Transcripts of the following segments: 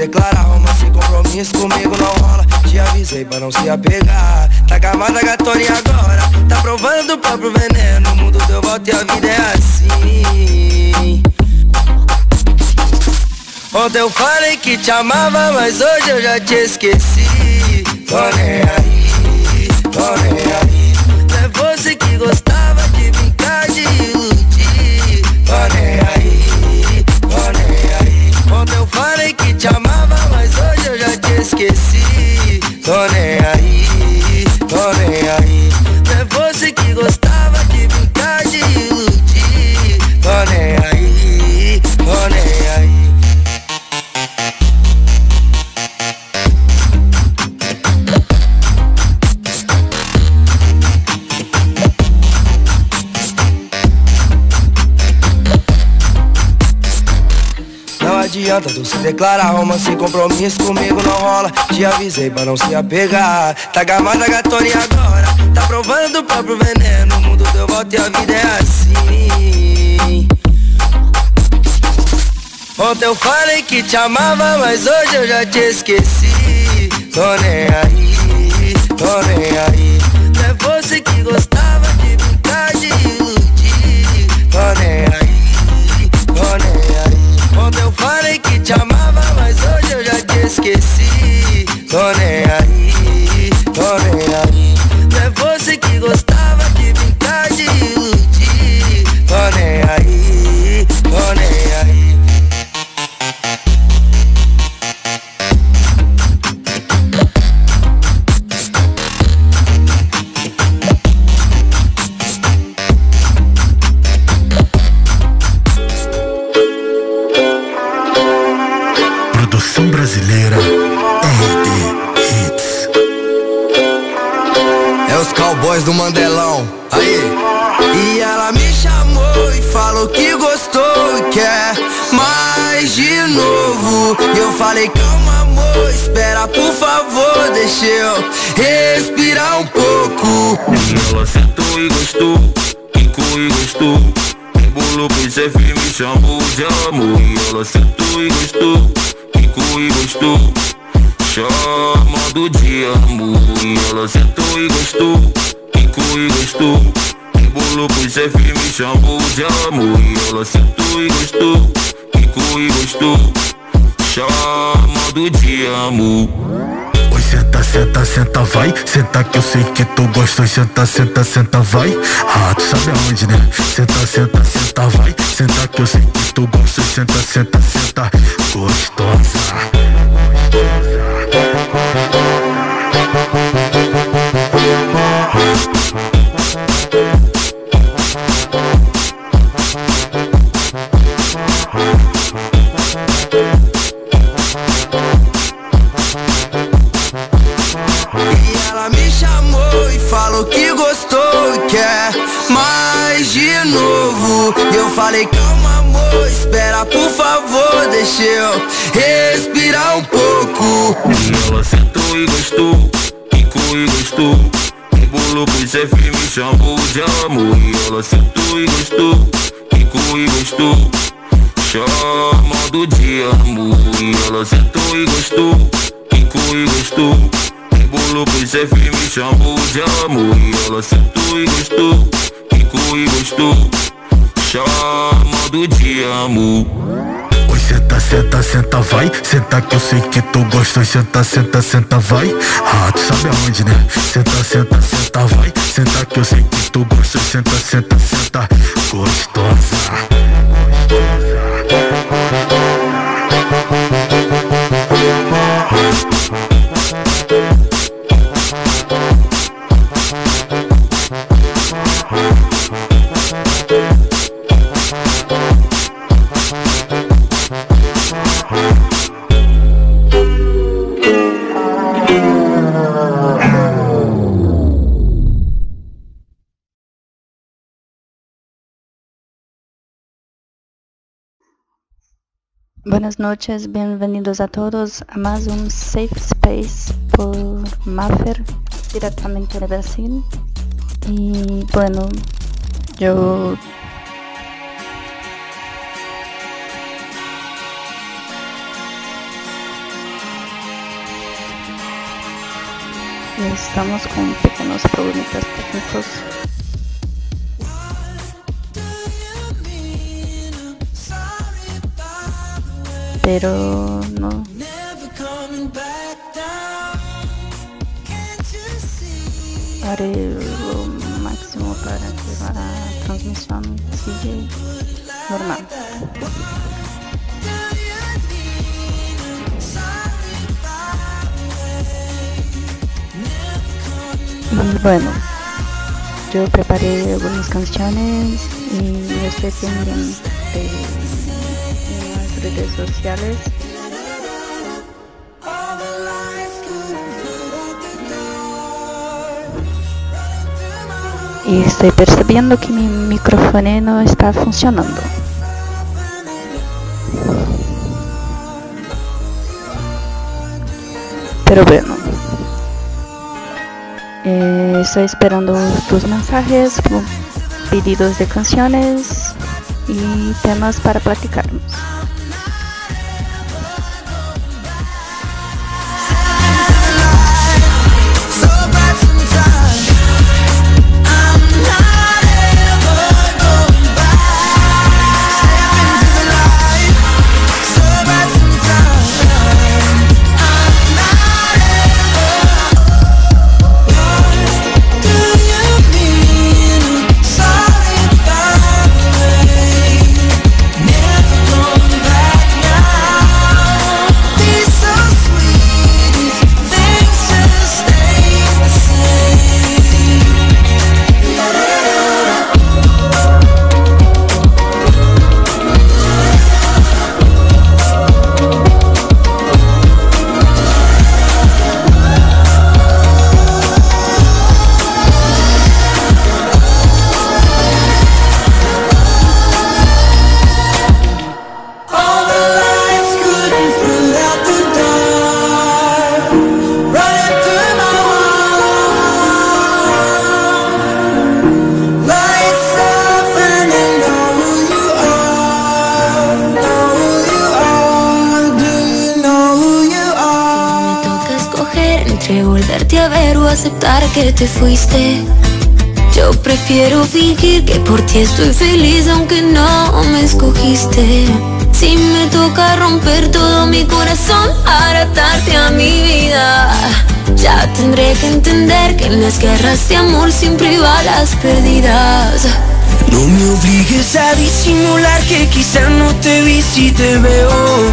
declarar Romance e compromisso comigo não rola. Te avisei pra não se apegar. Tá gamada gatorinha agora. Tá provando o próprio veneno. O mundo deu volta e a vida é assim. Ontem eu falei que te amava Mas hoje eu já te esqueci. Tô nem aí, tô nem aí. É você que gostava esqueci declarar romance e compromisso comigo não rola. Te avisei pra não se apegar. Tá gamada gatorinha agora. Tá provando o próprio veneno. O mundo deu volta e a vida é assim. Ontem eu falei que te amava Mas hoje eu já te esqueci. Tô nem aí, tô nem aí. Não é você que gostava esqueci Tô nem aí, tô nem aí Não é você que gostava Deixa eu respirar um pouco. Ela sentou e gostou, quicou e gostou. Embolou pro chefe me chamou de amor. Ela sentou e gostou, quicou e gostou. Chamando de amor. Ela sentou e gostou, quicou e gostou. Embolou pro chefe me chamou de amor. Ela sentou e gostou, quicou e gostou. Chamando de amor senta, senta, vai. Senta que eu sei que tu gosta Oi, Senta, senta, senta, vai. Ah, tu sabe aonde, né? Senta, senta, senta, vai. Senta que eu sei que tu gosta Oi, Senta, senta, senta. Gostosa. E falei, calma amor, espera por favor Deixa eu respirar um pouco. Ela sentou e gostou, quicou e gostou Embolou pro chefe me chamou de amor E ela sentou e gostou, quicou e gostou Chamando de amor E ela sentou e gostou, quicou e gostou Embolou pro chefe me chamou de amor E ela sentou e gostou, quicou e gostou Chamando de amor Oi, senta, senta, senta, vai. Senta que eu sei que tu gosta. Senta, senta, senta, vai. Ah, tu sabe aonde, né? Senta, senta, senta, vai. Senta que eu sei que tu gosta. Senta, senta, senta Gostosa Buenas noches, bienvenidos a todos a más un Safe Space por Maffer directamente de Brasil. Y bueno, yo estamos con pequeños problemas técnicos Pero no. Haré lo máximo para que la transmisión siga normal. Bueno, yo preparé algunas canciones y estoy pendiente redes sociales. Y estoy percibiendo que mi micrófono no está funcionando. Pero bueno. Eh, estoy esperando tus mensajes, pedidos de canciones y temas para platicarnos. Te fuiste. Yo prefiero fingir que por ti estoy feliz aunque no me escogiste. Si me toca romper todo mi corazón para atarte a mi vida, ya tendré que entender que en las guerras de amor siempre va las perdidas. No me obligues a disimular que quizá no te vi si te veo.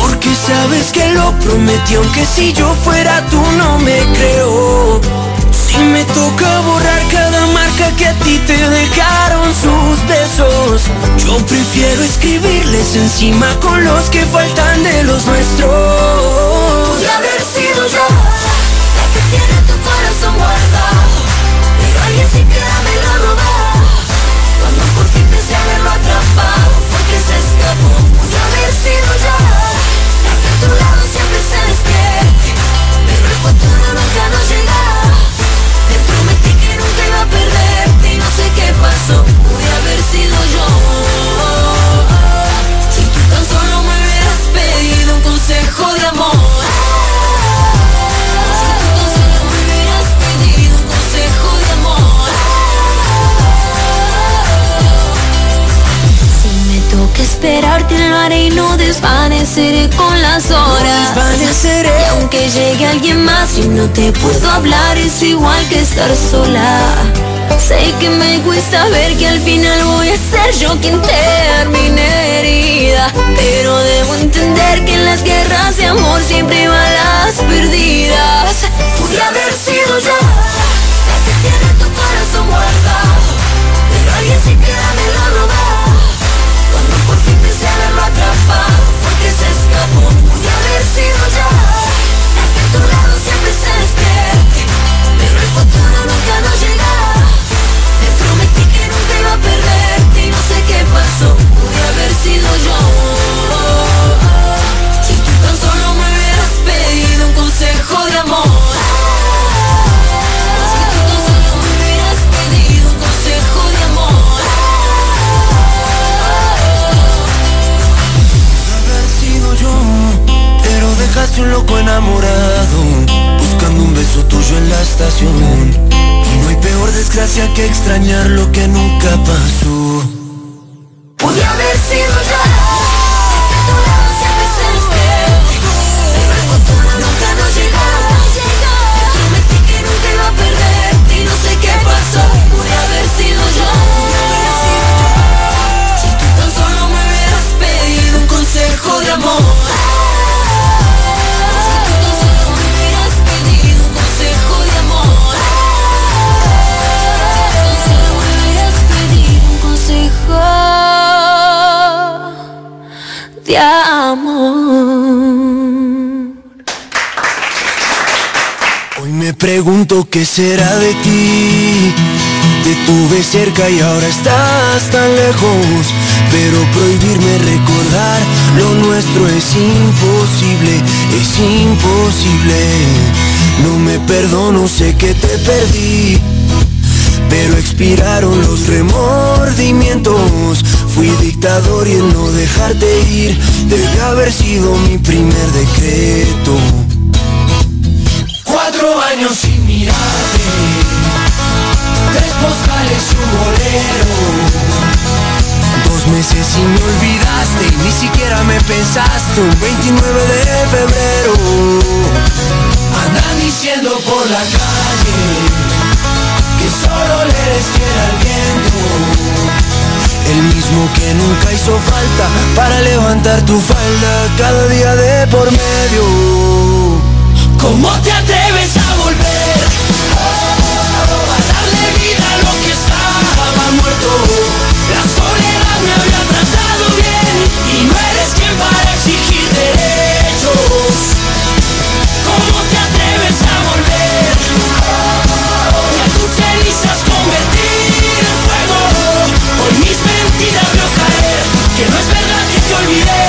Porque sabes que lo prometí, aunque si yo fuera tú no me creo. Si me toca borrar cada marca que a ti te dejaron sus besos. Yo prefiero escribirles encima con los que faltan de los nuestros y no desvaneceré con las horas. desvaneceré. Y aunque llegue alguien más y no te puedo hablar es igual que estar sola. Sé que me cuesta ver que al final voy a ser yo quien termine herida Pero debo entender que en las guerras de amor siempre van las perdidas Pude haber sido yo la que tiene tu corazón guardado Pero alguien me lo La que tu lado siempre se despierte Pero el futuro nunca nos llega. Te prometí que nunca iba a perderte Y no sé qué pasó. Pude haber sido yo un loco enamorado buscando un beso tuyo en la estación. Y no hay peor desgracia que extrañar lo que nunca pasó qué será de ti. Te tuve cerca y ahora estás tan lejos. Pero prohibirme recordar lo nuestro es imposible, es imposible. No me perdono, sé que te perdí pero expiraron los remordimientos. Fui dictador y el no dejarte ir debe haber sido mi primer decreto. Cuatro años mirarte, tres postales y un bolero. Dos meses y me olvidaste, ni siquiera me pensaste, un 29 de febrero. Andan diciendo por la calle que solo le eres al viento. El mismo que nunca hizo falta para levantar tu falda cada día de por medio. ¿Cómo te atreves La soledad me había tratado bien y no eres quien para exigir derechos. ¿Cómo te atreves a volver? cenizas convertir en fuego Hoy mis mentiras veo Que no es verdad que te olvidé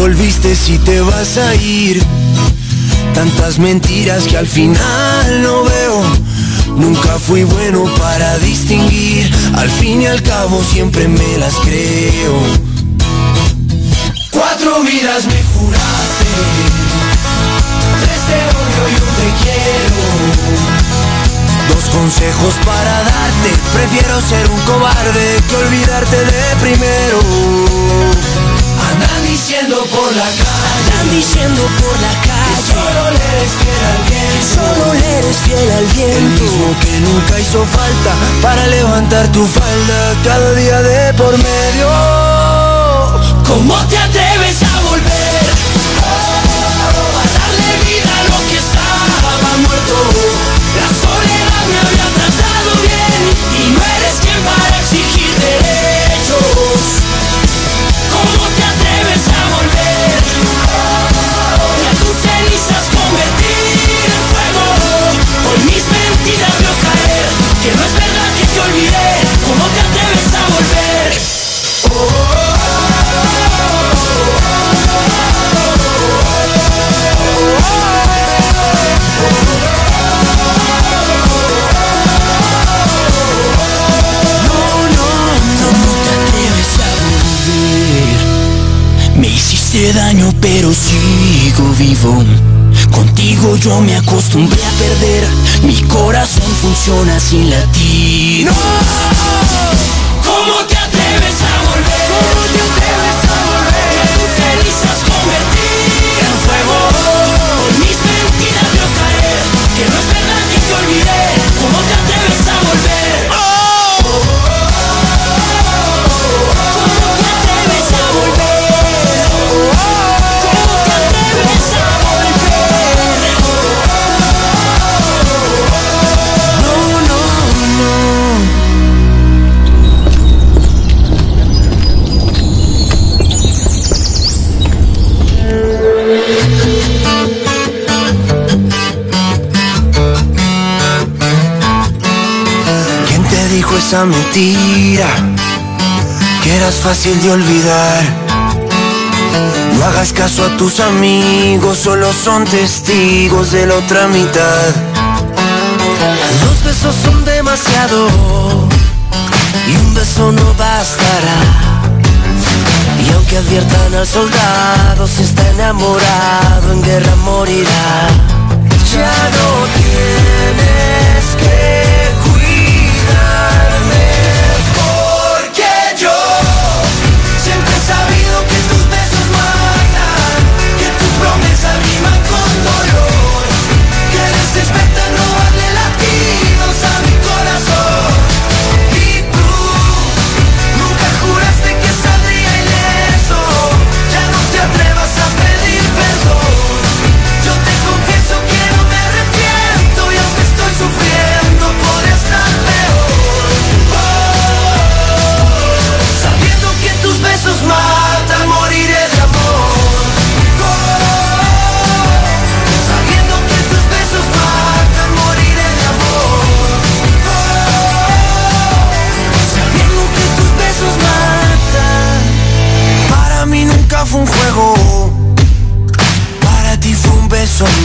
volviste si te vas a ir? Tantas mentiras que al final no veo. Nunca fui bueno para distinguir. Al fin y al cabo siempre me las creo. Cuatro vidas me juraste. Tres te odio y un te quiero. Dos consejos para darte. Prefiero ser un cobarde que olvidarte de primero. Andan diciendo por la calle. Andan diciendo por la calle. Que solo le eres fiel al viento. solo le eres fiel al viento. El mismo que nunca hizo falta para levantar tu falda cada día de por medio. ¿Cómo te atreves a volver? a darle vida a lo que estaba muerto. La soledad me había tratado bien y no eres cenizas convertir en fuego. Hoy mis mentiras veo caer Que no es verdad que te olvidé. ¿Cómo te atreves a volver? daño pero sigo vivo Yo me acostumbré a perder Mi corazón funciona sin latir ¡No! ¿Cómo esa mentira que eras fácil de olvidar. No hagas caso a tus amigos, solo son testigos de la otra mitad. Dos besos son demasiado y un beso no bastará. Y aunque adviertan al soldado, si está enamorado, en guerra morirá. Ya no tienes que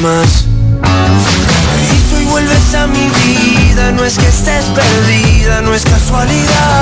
más. Si hoy vuelves a mi vida, no es que estés perdida, no es casualidad.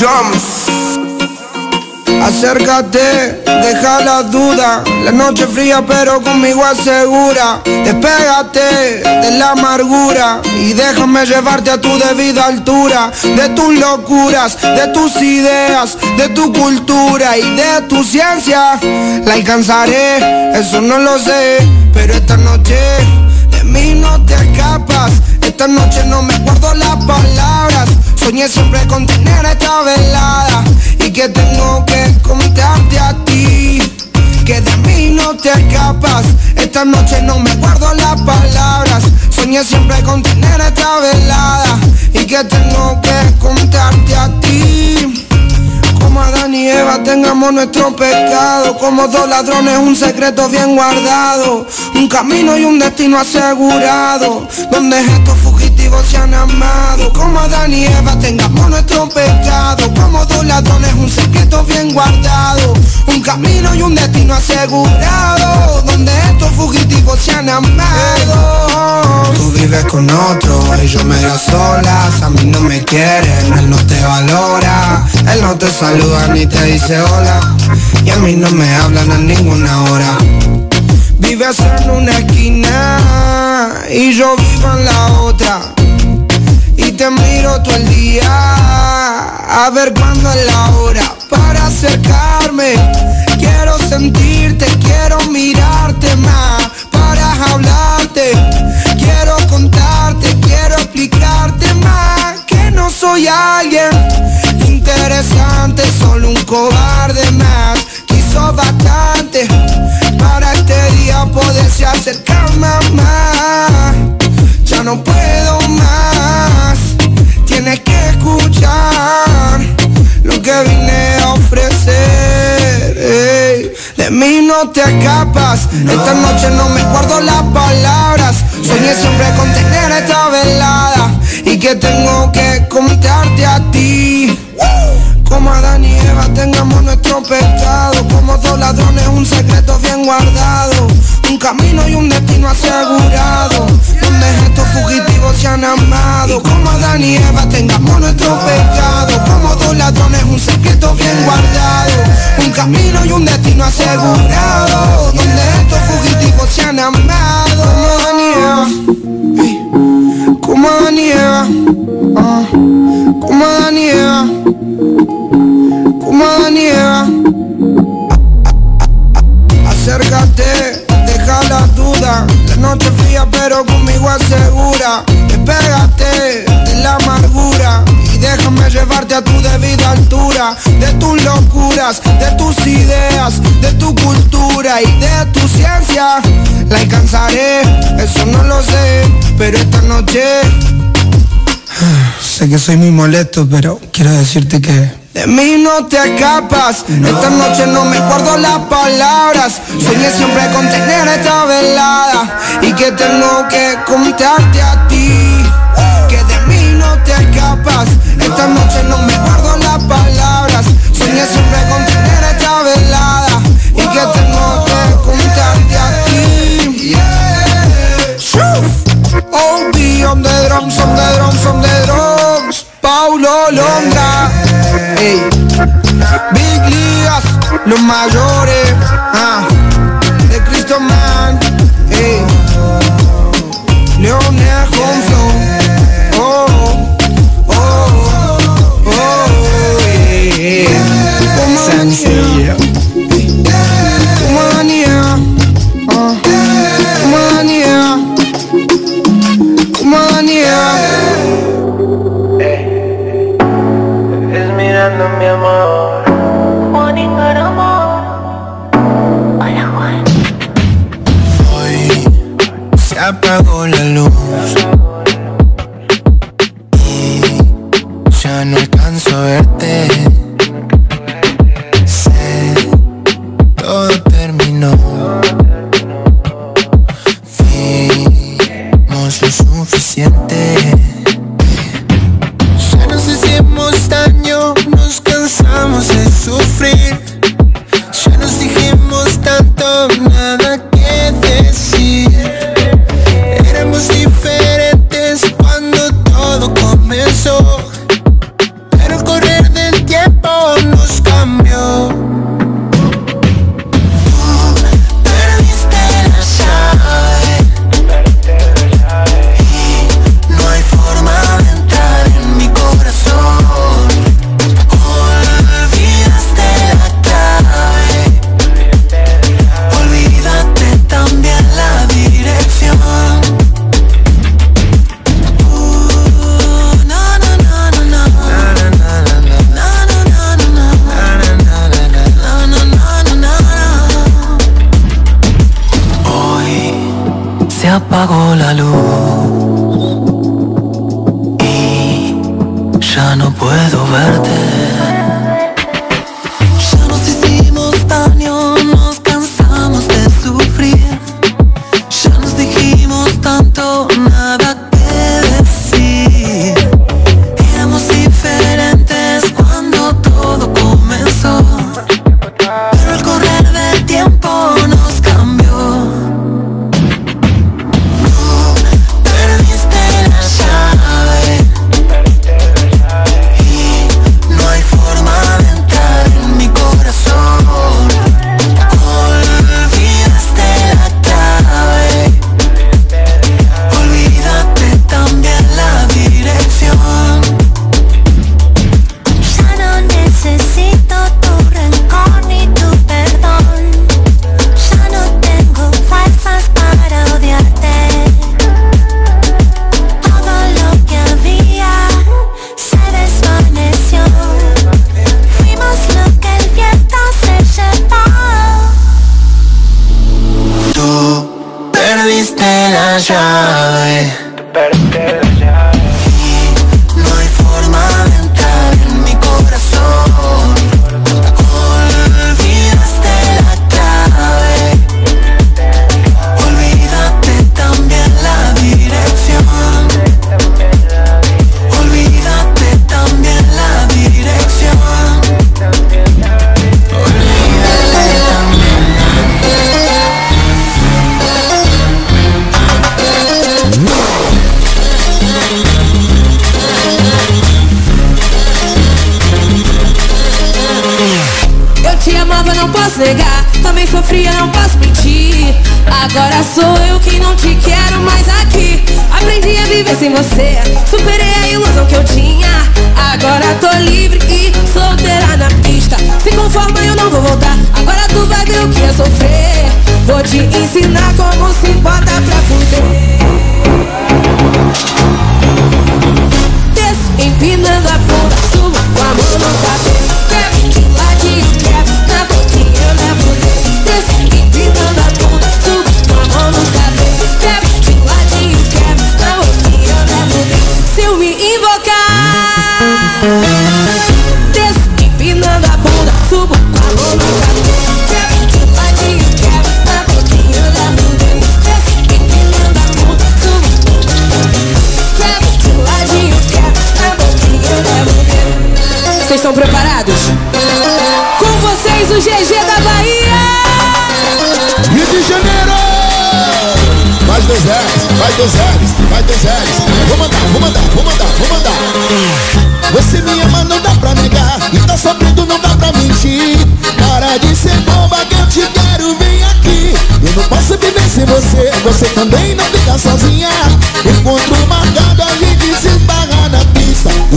Drums. Acércate, deja la duda. La noche fría, pero conmigo asegura. Despégate de la amargura y déjame llevarte a tu debida altura. De tus locuras, de tus ideas, de tu cultura y de tu ciencia. La alcanzaré, eso no lo sé. Pero esta noche de mí no te escapas. Esta noche no me guardo las palabras. Soñé siempre con tener esta velada y que tengo que contarte a ti. Que de mí no te escapas. Esta noche no me guardo las palabras. Soñé siempre con tener esta velada y que tengo que contarte a ti. Como Adán y Eva tengamos nuestro pecado Como dos ladrones un secreto bien guardado Un camino y un destino asegurado Donde estos fugitivos se han amado. Como Adán y Eva tengamos nuestro pecado. Como dos ladrones un secreto bien guardado. Un camino y un destino asegurado. Donde estos fugitivos se han amado. Tú vives con otro y yo medio solas. A mí no me quieren, él no te valora. Él no te saluda ni te dice hola. Y a mí no me hablan a ninguna hora. Vives en una esquina y yo vivo en la otra y te miro todo el día. A ver cuándo es la hora para acercarme. Quiero sentirte, quiero mirarte más para hablarte. Quiero contarte, quiero explicarte más que no soy alguien interesante, solo un cobarde más. Quiso bastante para este día poderse acercar más. Ya no puedo que vine a ofrecer. ey. De mí no te escapas, esta noche no me guardo las palabras. Soñé siempre con tener esta velada y que tengo que contarte a ti. Como Adán y Eva tengamos nuestro pecado. Como dos ladrones un secreto bien guardado. Un camino y un destino asegurado. Donde estos fugitivos se han amado. Como Adán y Eva tengamos nuestro pecado. Como dos ladrones un secreto bien guardado. Un camino y un destino asegurado. Donde estos fugitivos se han amado. Como Adán y Eva Como Adán y ah, Como como. Acércate, deja la duda. La noche fría pero conmigo asegura. Despégate de la amargura déjame llevarte a tu debida altura De tus locuras, de tus ideas De tu cultura y de tu ciencia La alcanzaré, eso no lo sé Pero esta noche Sé que soy muy molesto, pero quiero decirte que de mí no te escapas. Esta noche no me guardo las palabras. Soñé siempre con tener esta velada y que tengo que contarte a ti. Que de mí no te escapas. Esta noche no me guardo las palabras. Soñé siempre con tener esta velada y que tengo que contarte a ti. Oh, on the drums, on the drums, on the drums. Paulo Londra. Big Ligas, los mayores. Ah. De Cristo Como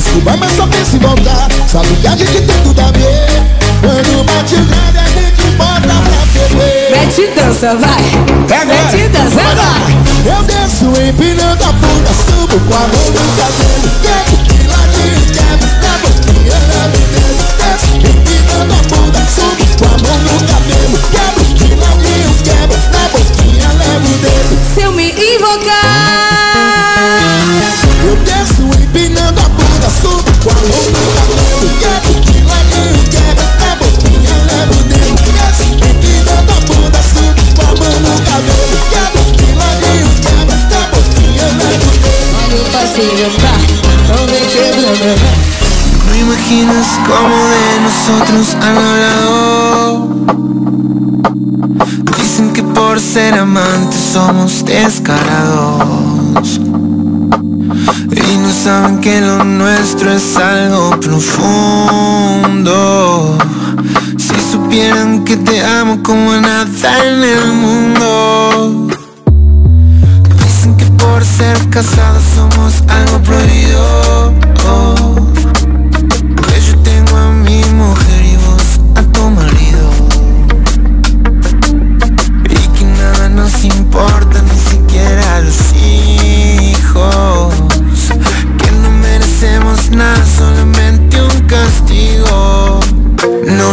Desculpa, mas só pensa em voltar. Sabe que a gente tem tudo a ver. Quando bate o grave, a gente bota pra ferver. Mete dança, vai. Mete dança, vai. Eu desço empinando a bunda, subo com a mão no cabelo. Quebro de ladinho, quebro na boquinha na dedo Desço empinando a bunda, subo com a mão no cabelo. Quebro de ladinho, quebro na boquinha, levo o dedo Se eu me invocar No imaginas como de nosotros han hablado. Dicen que por ser amantes somos descarados. Y no saben que lo nuestro es algo profundo. Si supieran que te amo como nada en el mundo. Dicen que por ser casados somos algo prohibido.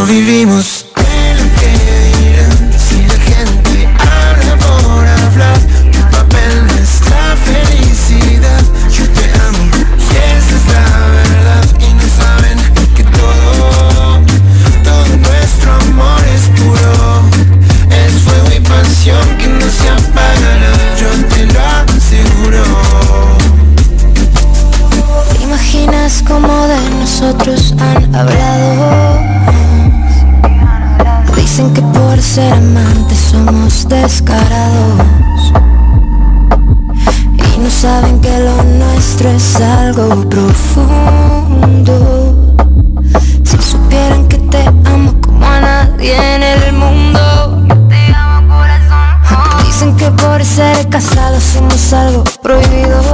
No vivimos en lo que dirán. Si la gente habla por hablar, tu papel es la felicidad. Yo te amo y esa es la verdad. Y no saben que todo, todo nuestro amor es puro. Es fuego y pasión que no se apagará. Yo te lo aseguro. ¿Te imaginas cómo de nosotros han hablado? Ser amantes somos descarados. Y no saben que lo nuestro es algo profundo. Si supieran que te amo como a nadie en el mundo. Dicen que por ser casados somos algo prohibido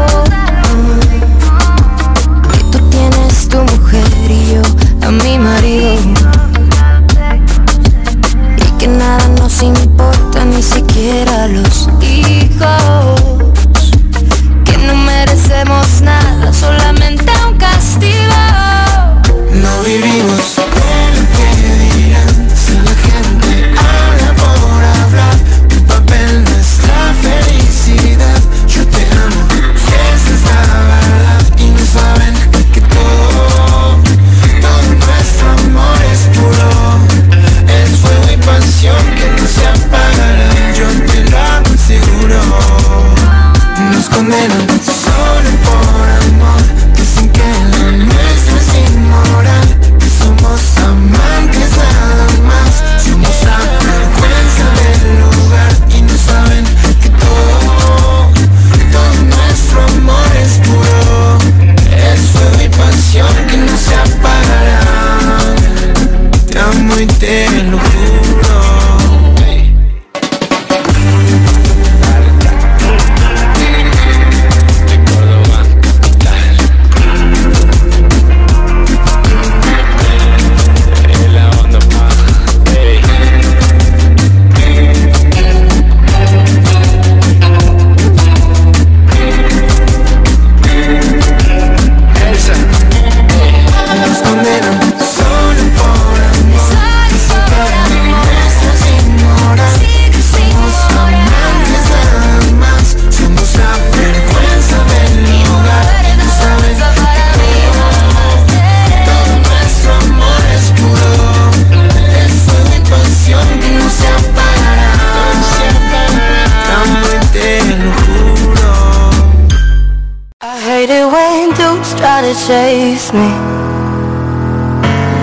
me.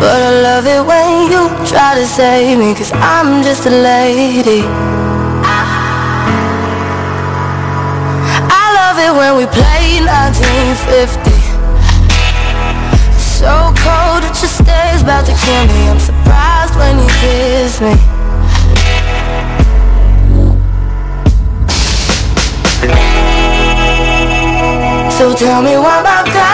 But I love it when you try to save me Cause I'm just a lady. I love it when we play 1950 So cold that your stare's about to kill me I'm surprised when you kiss me. So tell me why my guys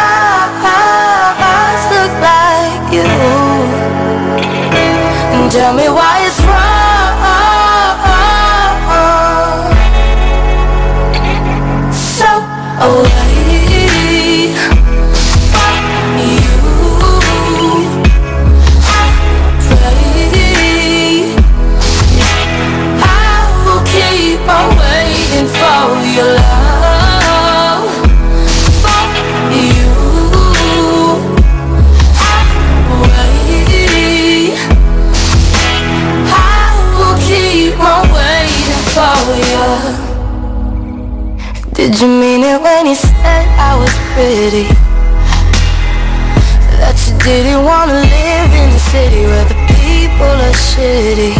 pretty? That you didn't wanna live in the city where the people are shitty.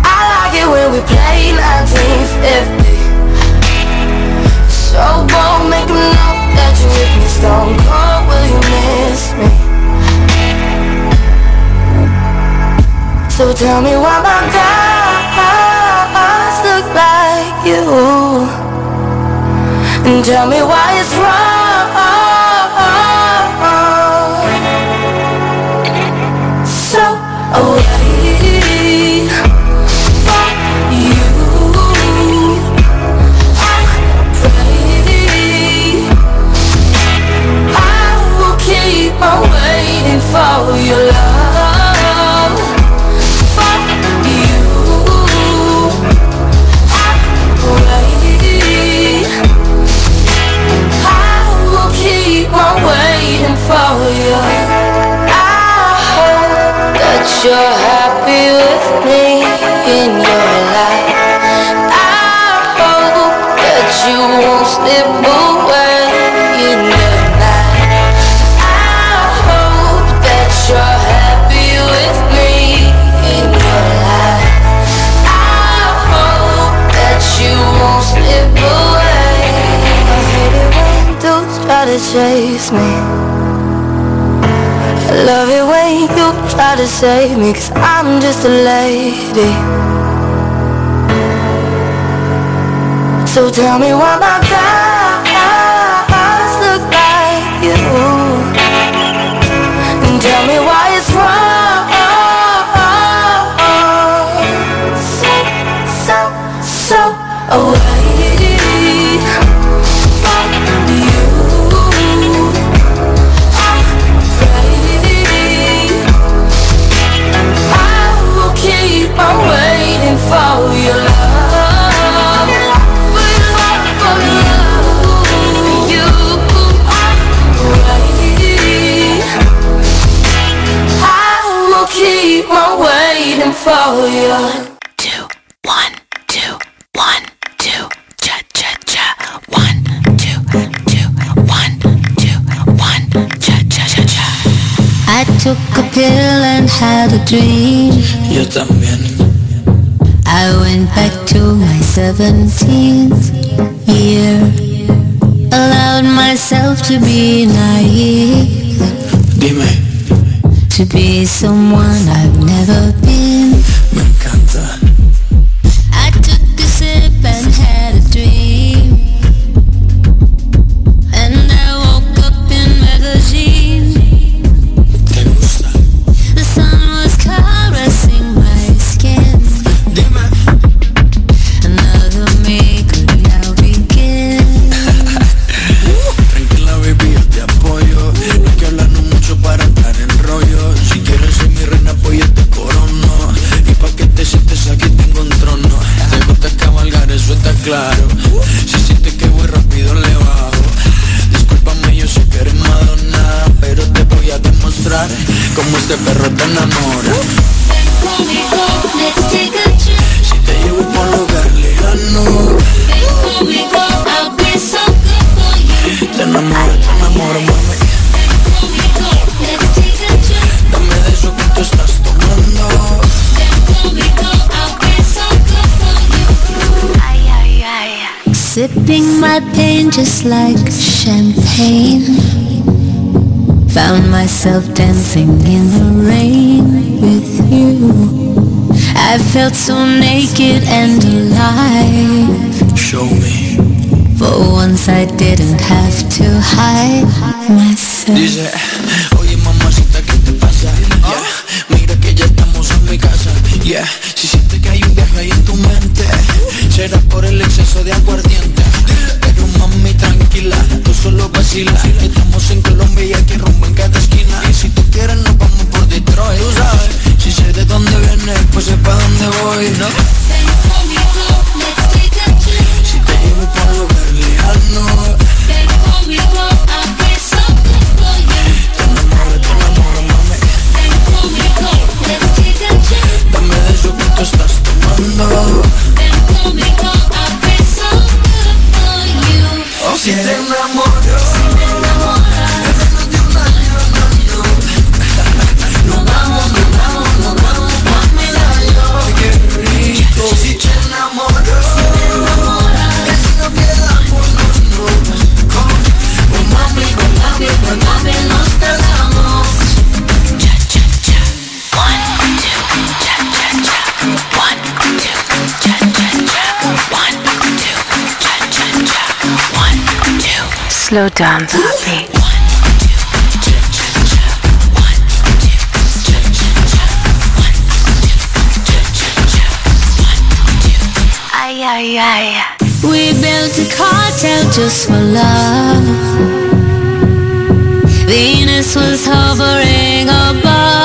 I like it when we play 1950 So bold, make 'em know that you with me Stone cold, will you miss me? So tell me why my guys look like you tell me why chase me. I love it when you try to save me Cause I'm just a lady. So tell me why my guys waiting for you Two, one, two, one, two, cha cha cha One, two, two, one, two, one, cha cha cha cha I took a pill and had a dream. Yo también. I went back to my 17th year. Allowed myself to be naive, Dime, to be someone I've never been. Myself dancing in the rain with you. I felt so naked and alive. Show me For once I didn't have to hide myself. Dice, oye mamacita, ¿qué te pasa? Yeah, mira que ya estamos en mi casa Yeah, si sientes que hay un viaje ahí en tu mente Será por el exceso de aguardiente Pero mami, tranquila, tú solo vacila dónde voy, Slow down, puppy. Ay, ay, ay. We built a cartel just for love. Venus was hovering above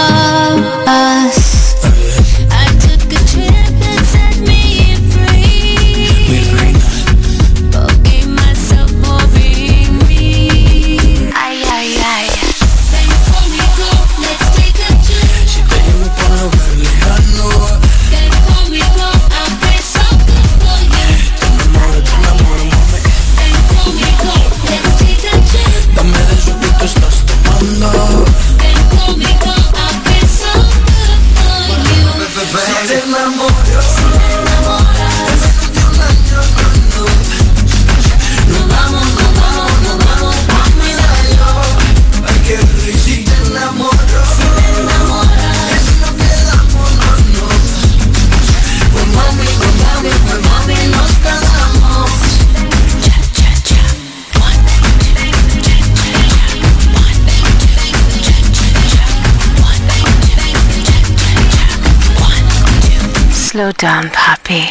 Down, puppy.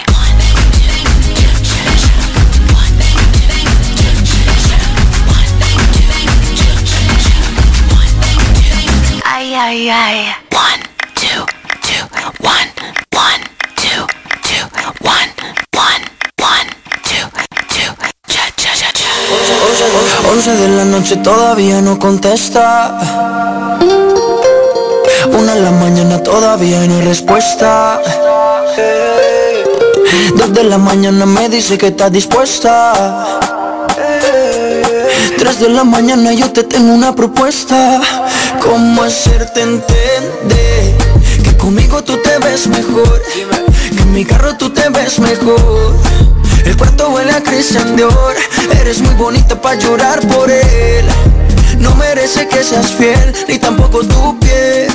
Ay, ay, ay. One, two, two, one, one, two, two, one, one, one, two, two, cha, cha, cha, cha. 11 de la noche todavía no contesta Una de la mañana todavía no hay respuesta Dos de la mañana me dice que está dispuesta. Tres de la mañana yo te tengo una propuesta. ¿Cómo hacerte entender? Que conmigo tú te ves mejor Que en mi carro tú te ves mejor. El cuarto huele a Christian Dior. Eres muy bonita para llorar por él. No merece que seas fiel Ni tampoco tu piel.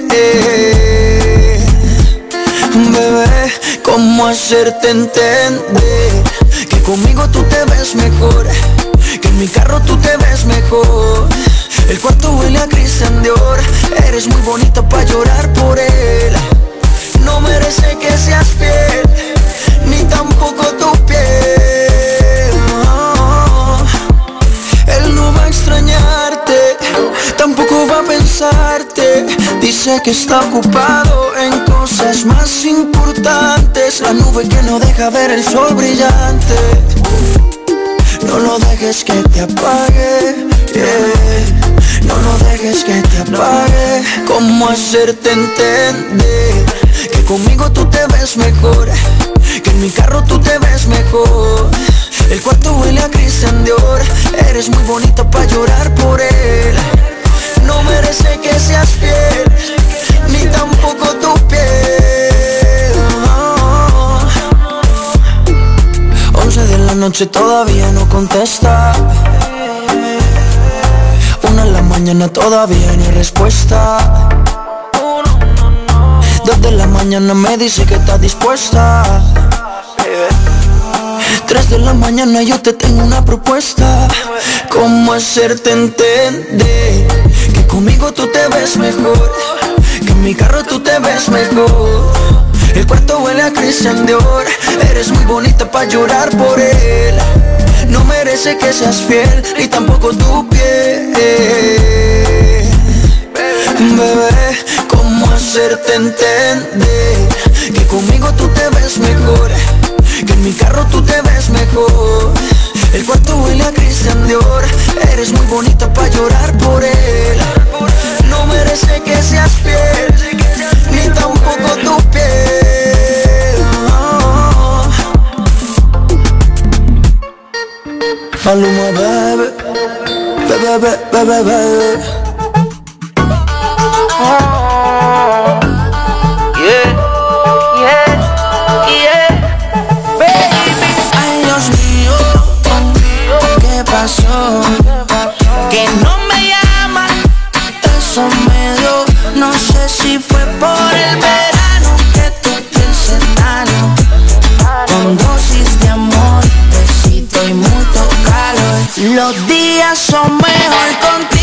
Bebé, ¿cómo hacerte entender? Que conmigo tú te ves mejor Que en mi carro tú te ves mejor El cuarto huele a Christian Dior Eres muy bonita para llorar por él sé que está ocupado en cosas más importantes. La nube que no deja ver el sol brillante. No lo dejes que te apague. No lo dejes que te apague. ¿Cómo hacerte entender? Que conmigo tú te ves mejor Que en mi carro tú te ves mejor. El cuarto huele a Christian Dior. Eres muy bonita para llorar por él no merece que seas fiel, ni tampoco tu piel. Once de la noche todavía no contesta. Una en la mañana todavía no hay respuesta. Dos de la mañana me dice que está dispuesta. Tres de la mañana yo te tengo una propuesta. ¿Cómo hacerte entender? Conmigo tú te ves mejor. Que en mi carro tú te ves mejor. El cuarto huele a Christian Dior. Eres muy bonita para llorar por él. No merece que seas fiel Ni tampoco tu piel. Bebé, ¿cómo hacerte entender? Que conmigo tú te ves mejor. Que en mi carro tú te ves mejor. El cuarto huele a Christian Dior Eres muy bonita para llorar por él No merece que seas fiel Ni tampoco tu piel. Maluma, bebé Bebé, bebé, bebé, bebé. Ah, ah, ah, Los días son mejor contigo.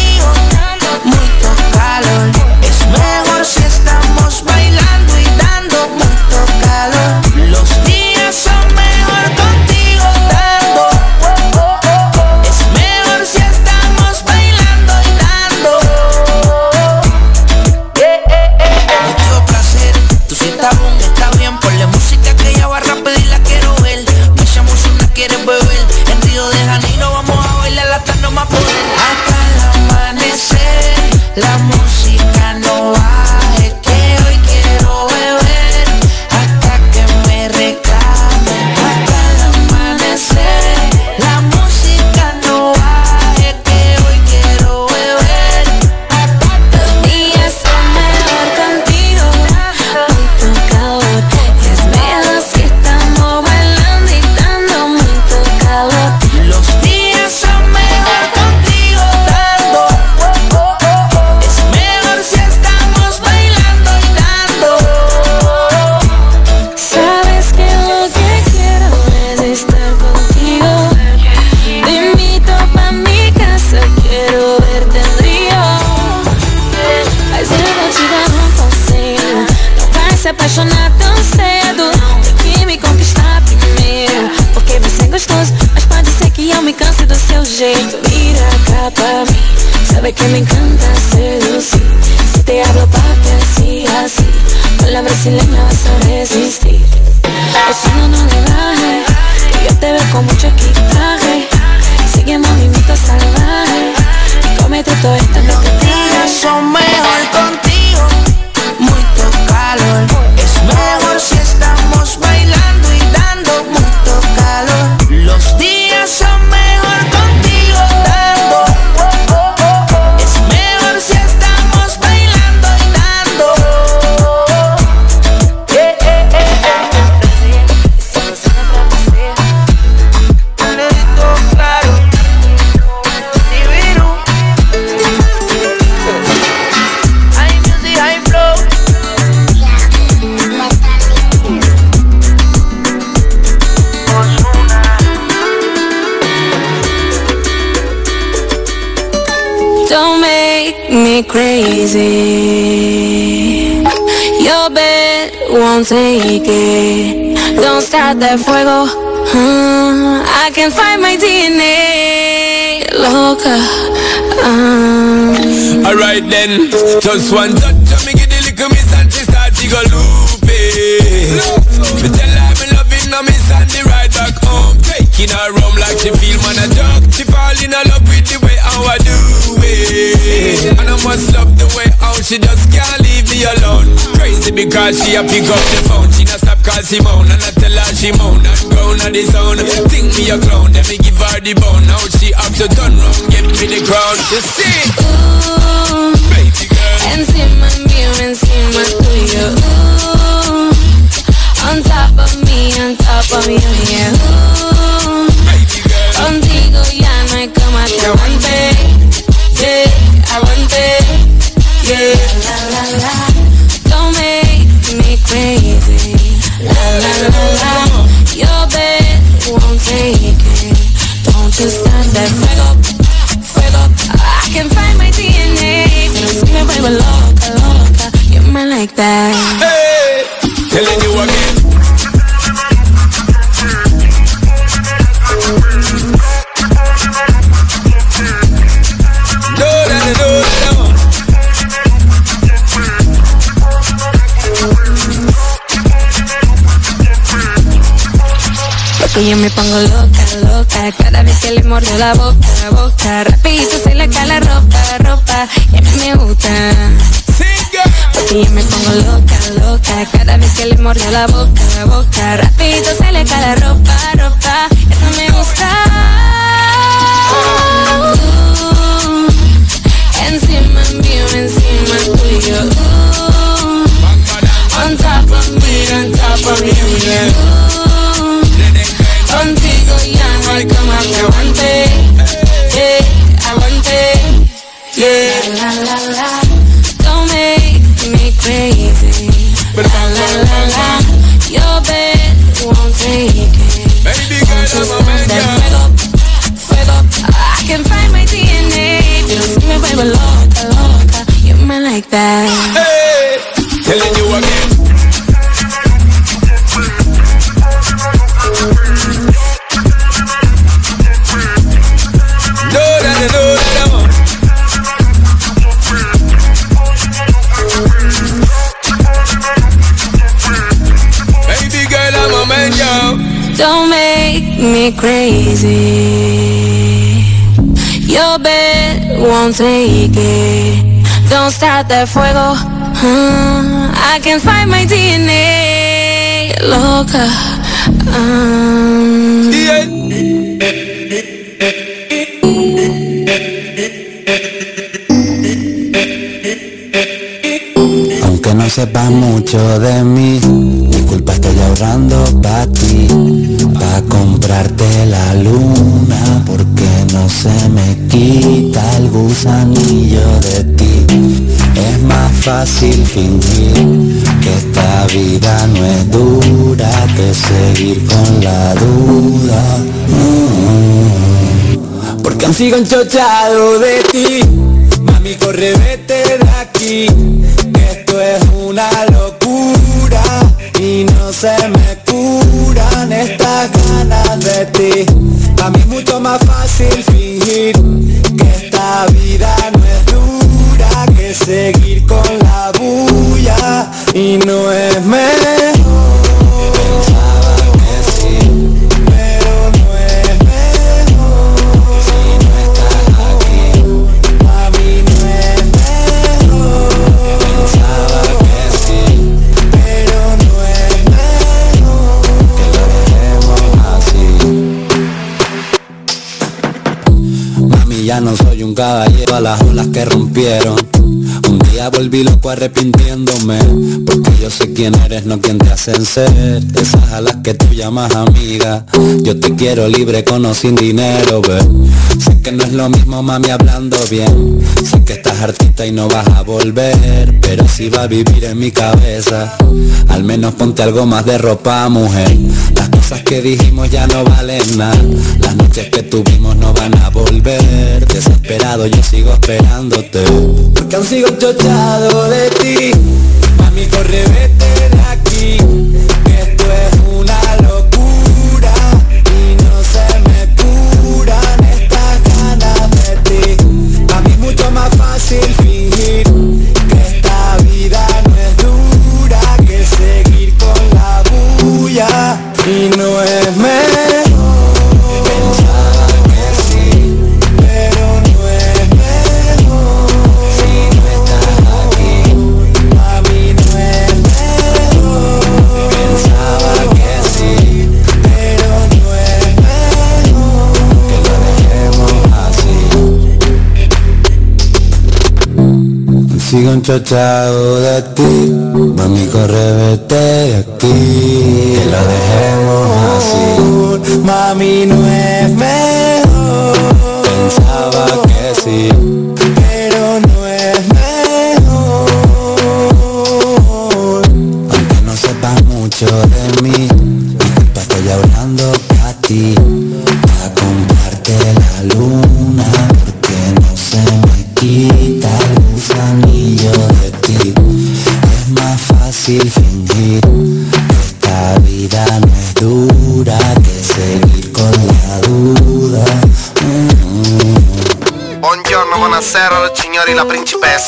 don't take it. Don't start that fuego. Uh, I can find my DNA, loca. Um. Alright then, just one. Nasty because she a pick up the phone. She not stop call Simone and I tell her she moan. And grown on the zone. Think me a clown Let me give her the bone. Now she have to turn round Get me the crown. You see? Ooh, Baby girl encima mío, encima tuyo. Ooh, on top of me, on top of you, yeah. Ooh, Baby girl contigo ya no hay como te aguante, yeah, aguante, yeah. La la la, me crazy. La la la la, your bed won't take it. Don't you start that fuego, fuego. I can find my DNA, pero si me vuelvo loca, loca, you're man like that. Hey Telling you again Porque yo me pongo loca, loca. Cada vez que le mordo la boca, la boca. Rapidito se le cae la ropa, ropa Y a me gusta. Porque yo me pongo loca, loca. Cada vez que le mordo la boca, la boca. Rapidito se le cae la ropa, ropa. Eso me gusta. Uh, Encima mío, encima crazy. Your bed won't take it. Don't start that fuego. Uh, I can find my DNA. Loca. Um, Aunque no sepas mucho de mí, disculpa estoy ahorrando pa' ti, pa' comprarte la luna, porque no se me quita el gusanillo de ti. Es más fácil fingir que esta vida no es dura que seguir con la duda. Mm. Porque aún sigo enchochado de ti, mami corre vete de aquí, y volví loco arrepintiéndome. Porque yo sé quién eres, no quien te hacen ser. Esas a las que tú llamas amiga. Yo te quiero libre con o sin dinero, ve Sé que no es lo mismo mami hablando bien. Sé que estás artista y no vas a volver. Pero si va a vivir en mi cabeza. Al menos ponte algo más de ropa, mujer Las cosas que dijimos ya no valen nada. Las noches que tuvimos no van a volver. Desesperado yo sigo esperándote. Porque aún sigo chochado de ti. Mami corre vete de aquí sigo enchochado de ti Mami corre vete de aquí. Que lo dejemos así. Mami no es mejor. Pensaba que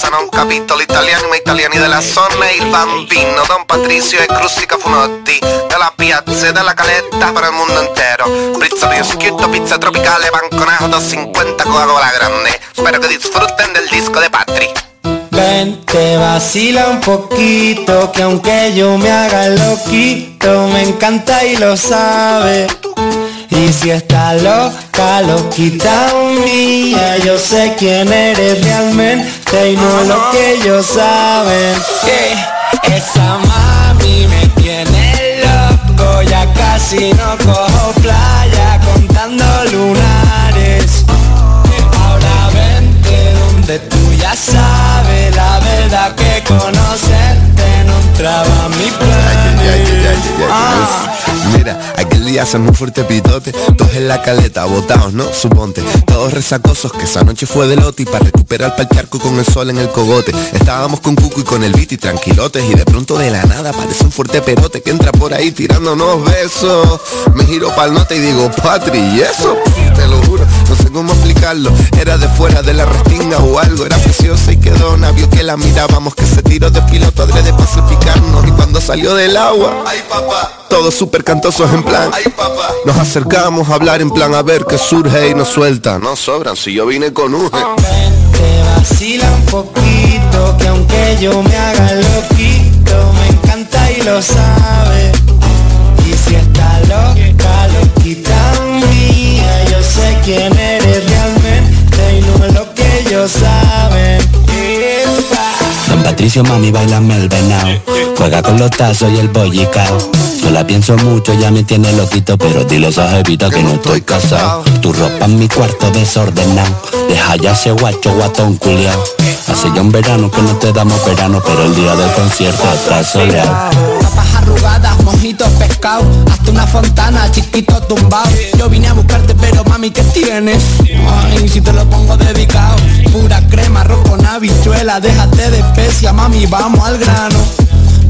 principessa Non capito l'italiano, ma italiani della zona il bambino Don Patrizio e Crustica Funotti Della piazza e della caletta per il mondo intero. Pizza di schiutto, pizza tropicale, banconato 50 Coca-Cola grande. Spero che disfruten del disco de Patri. Ven, te vacila un poquito, que aunque yo me haga loquito, me encanta y lo sabe. Y si está loca, loquita mía, yo sé quién eres realmente y no lo que ellos saben. Que esa mami me tiene loco, ya casi no cojo playa contando lunares. Ahora vente donde tú ya sabes la verdad que conocerte no entraba en mi plan. Mira, aquel día hacen un fuerte pitote. Todos en la caleta, botados, ¿no? Suponte. Todos resacosos, que esa noche fue de lote. Y para recuperar pa'l charco con el sol en el cogote. Estábamos con Cuco y con el y tranquilotes. Y de pronto de la nada aparece un fuerte perote Que entra por ahí tirándonos besos. Me giro pa'l norte y digo, Patri, ¿y eso? Te lo juro, no sé cómo explicarlo. Era de fuera de la restinga o algo. Era preciosa y quedó navio que la mirábamos Que se tiró de piloto adrede para salpicarnos. Y cuando salió del agua, ay papá. Todos súper cantosos en plan, ay papá Nos acercamos a hablar en plan a ver qué surge y nos suelta No sobran, si yo vine con un Te vacila un poquito, que aunque yo me haga loquito, me encanta y lo sabe. Y si está loca, loquita mía, yo sé quién eres realmente y no es lo que ellos saben. Patricio, mami, bailame el venao. Juega con los tazos y el bollicao. Yo la pienso mucho, ya me tiene loquito Pero dile a esa jevita que no estoy casado Tu ropa en mi cuarto desordenado Deja ya ese guacho guatón culiao. Hace ya un verano que no te damos verano Pero el día del concierto está soleado. Arrugadas, mojitos, pescado Hasta una fontana, chiquito tumbado Yo vine a buscarte pero mami, ¿qué tienes? Ay, si te lo pongo dedicado Pura crema, arroz con habichuela. Déjate de especia, mami, vamos al grano.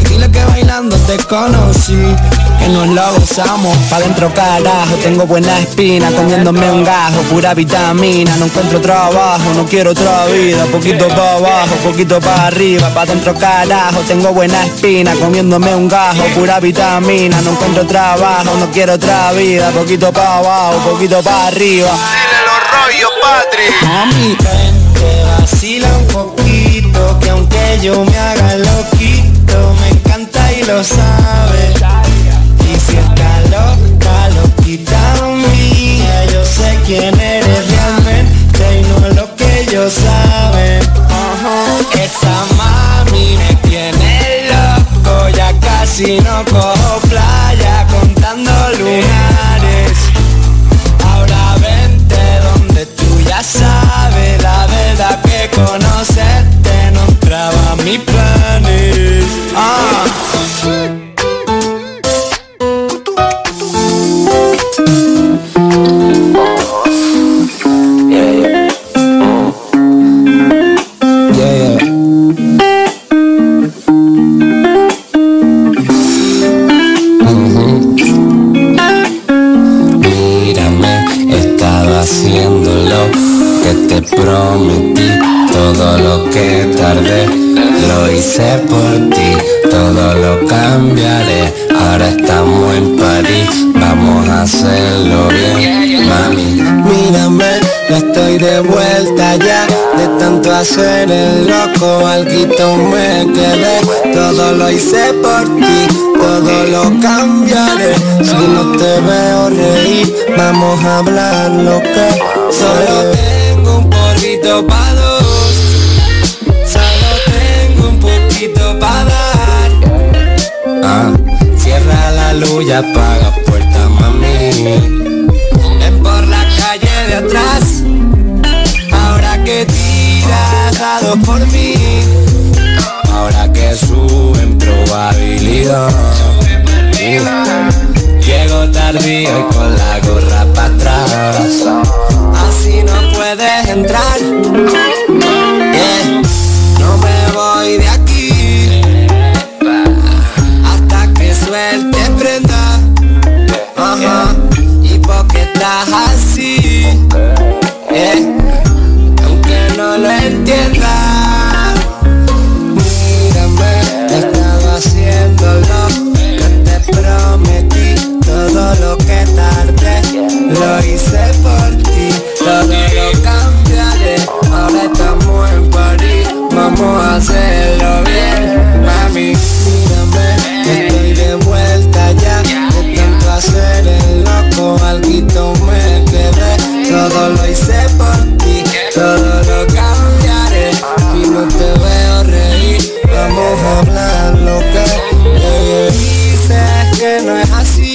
Y dile que bailando te conocí Que nos lo gozamos. Pa' dentro carajo, tengo buena espina. Comiéndome un gajo, pura vitamina. No encuentro trabajo, no quiero otra vida. Poquito para abajo, poquito para arriba. Pa' dentro carajo, tengo buena espina. Comiéndome un gajo, pura vitamina. No encuentro trabajo, no quiero otra vida. Poquito para abajo, poquito para arriba. Rollo, Patri. Mami, ven, te vacila un poquito Que aunque yo me haga loquito Me encanta y lo sabe. Y si está loca, loquita mía Yo sé quién eres realmente Y no lo que ellos saben. Esa mami me tiene loco Ya casi no cojo playa Contando lunares. Ahora vente donde tú ya sabes conocerte no entraba a mis planes. Ah. Yeah, Todo lo que tardé, lo hice por ti. Todo lo cambiaré, ahora estamos en París. Vamos a hacerlo bien, mami. Mírame, ya estoy de vuelta ya. De tanto hacer el loco, alguito me quedé. Todo lo hice por ti, todo lo cambiaré. Si no te veo reír, vamos a hablar lo que Solo tengo un poquito pa' Ah. Cierra la luz y apaga puerta, mami. Ven por la calle de atrás. Ahora que tiras a por mí. Ahora que suben probabilidad. Llego tardío y con la gorra para atrás. Así no puedes entrar. No me voy de aquí Mírame, te estaba haciendo lo que te prometí. Todo lo que tardé, lo hice hablar loca. Yeah, yeah. Dices que no es así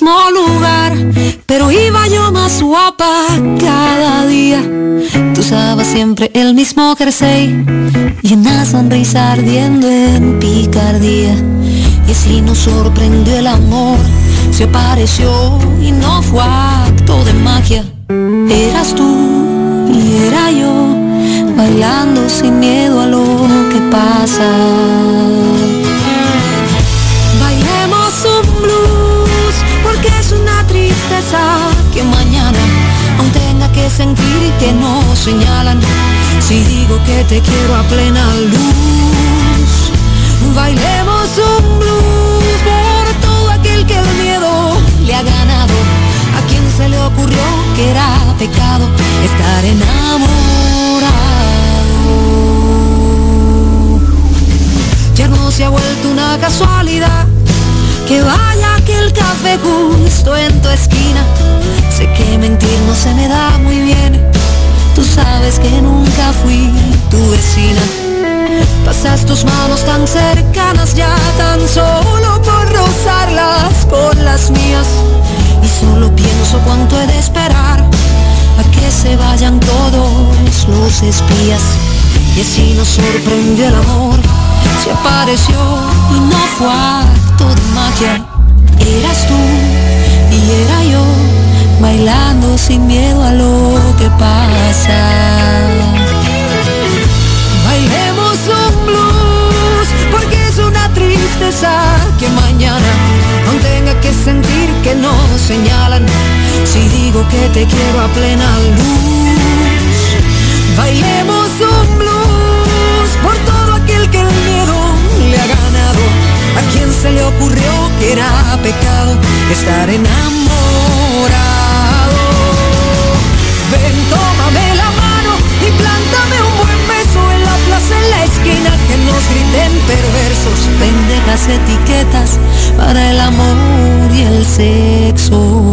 lugar, pero iba yo más guapa cada día. Tú usabas siempre el mismo jersey y una sonrisa ardiendo en picardía. Y así nos sorprendió el amor, se apareció y no fue acto de magia. Eras tú que te quiero a plena luz, bailemos un blues por todo aquel que el miedo le ha ganado. A quien se le ocurrió que era pecado estar enamorado. Ya no se ha vuelto una casualidad que vaya aquel café justo en tu esquina. Sé que mentir no se me da muy bien. Tú sabes que nunca fui tu vecina. Pasas tus manos tan cercanas ya tan solo por rozarlas con las mías. Y solo pienso cuánto he de esperar a que se vayan todos los espías. Y así nos sorprendió el amor, se apareció y no fue acto de magia. Eras tú y era yo, bailando sin miedo a lo que pasa. Bailemos un blues porque es una tristeza que mañana no tenga que sentir que no señalan. Si digo que te quiero a plena luz, bailemos un blues por todo aquel que el miedo le ha ganado. A quien se le ocurrió que era pecado estar enamorado. Ven, tómame la mano y plántame un buen beso en la plaza, en la esquina, que nos griten perversos, pendejas etiquetas para el amor y el sexo.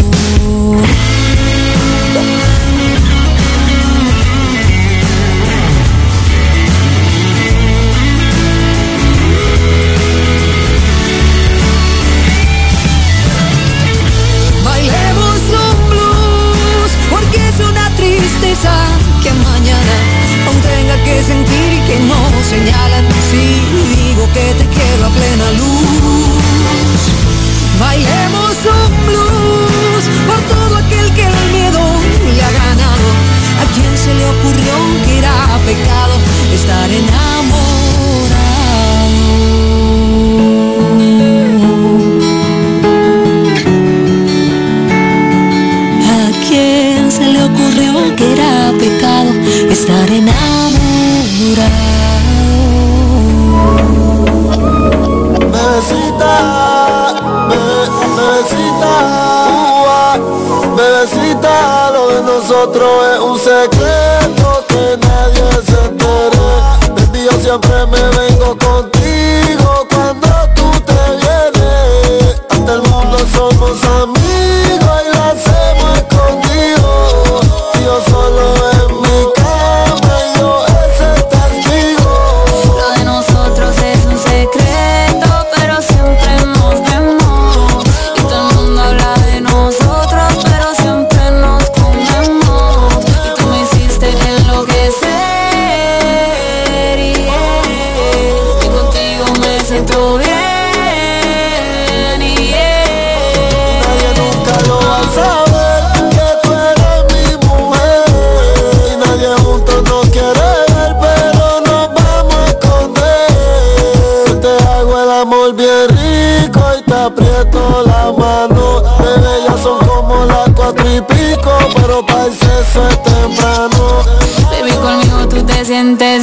Aprieto la mano. Bebé, ya son como las cuatro y pico, pero para el sexo es temprano. Baby, conmigo tú te sientes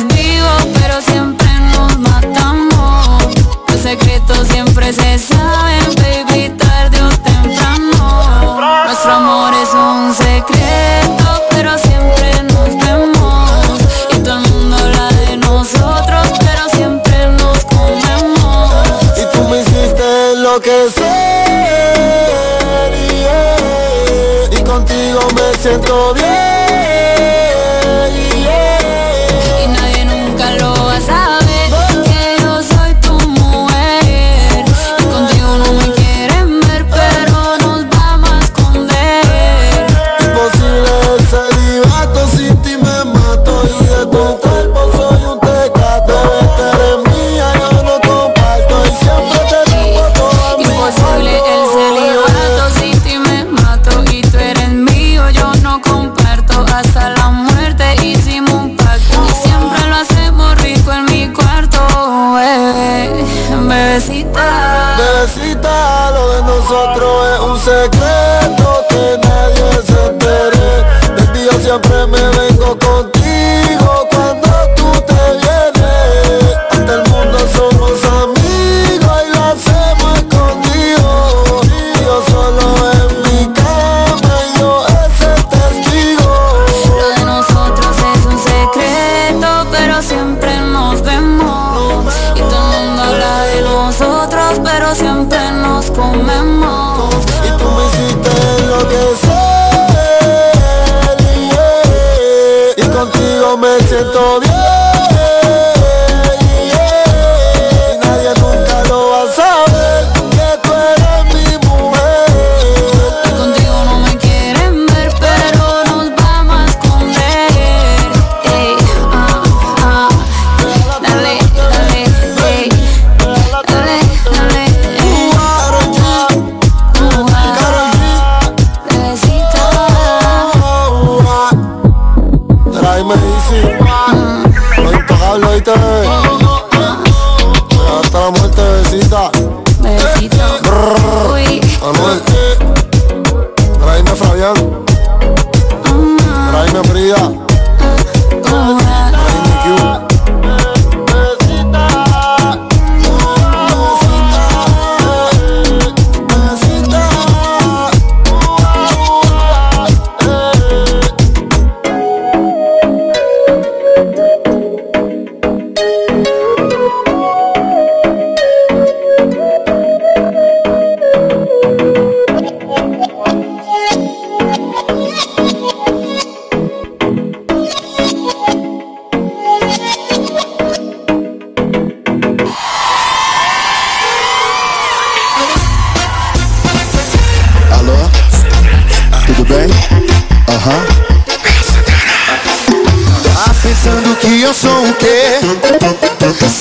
hiciste enloquecer, yeah. contigo me siento bien.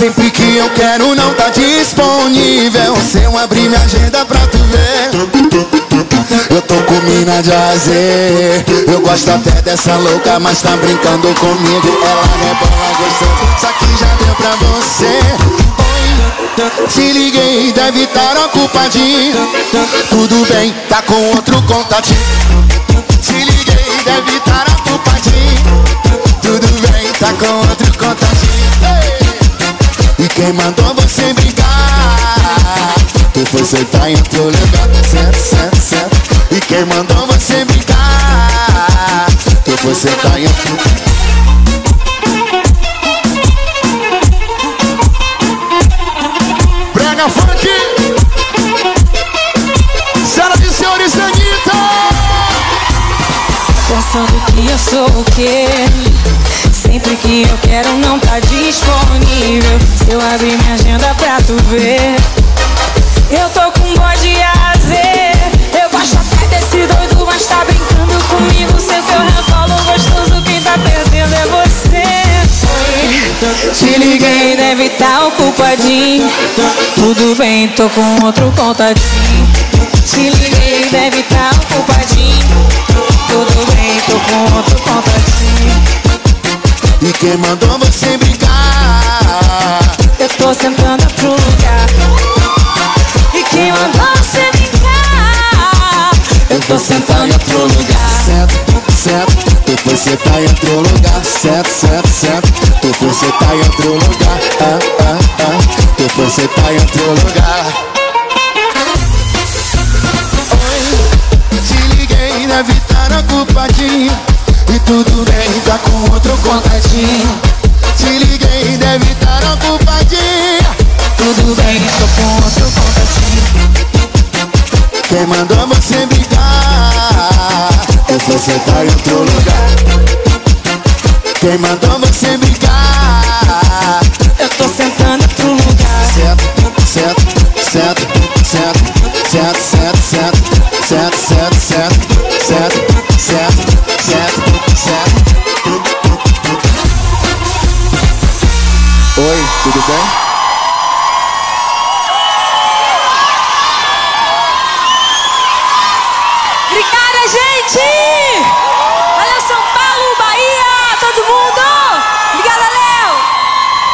Sempre que eu quero não tá disponível. Se eu abrir minha agenda pra tu ver. Eu tô com mina de azer Eu gosto até dessa louca, mas tá brincando comigo. Ela rebola gostoso, só que já deu pra você. Te liguei, deve estar ocupadinho. Tudo bem, tá com outro contatinho. Te liguei, deve estar ocupadinho. Tudo bem, tá com outro contatinho E quem mandou você brigar? Tu foi sentar em outro lugar Certo, certo, certo. E quem mandou você brigar? Tu foi sentar em outro Brega Funk! Senhoras e senhores, Anitta! Pensando que eu sou o quê? Sempre que eu quero não tá disponível. Se eu abrir minha agenda pra tu ver. Eu tô com bode azer Eu gosto até desse doido, mas tá brincando comigo. Seu teu revolo gostoso, quem tá perdendo é você. Te liguei, deve tá ocupadinho. Tudo bem, tô com outro contatinho Te liguei, deve tá ocupadinho. Tudo bem, tô com outro contatinho E quem mandou você brincar? Eu tô sentando pro lugar E quem mandou você brincar? Eu tô sentando em outro lugar Certo, certo Tu foi sentar em outro lugar Certo, certo, certo Tu foi sentar em outro lugar ah, ah, ah. Tu foi sentar em outro lugar Oi, te liguei, deve estar ocupadinho E tudo bem, tá com outro contatinho Te liguei, deve estar ocupadinho Tudo bem, tô com outro contatinho Quem mandou você brigar? você tá em outro lugar Quem mandou você brincar? Eu tô sentando em outro lugar senta, senta, senta, senta, senta, senta, senta, senta, senta, senta,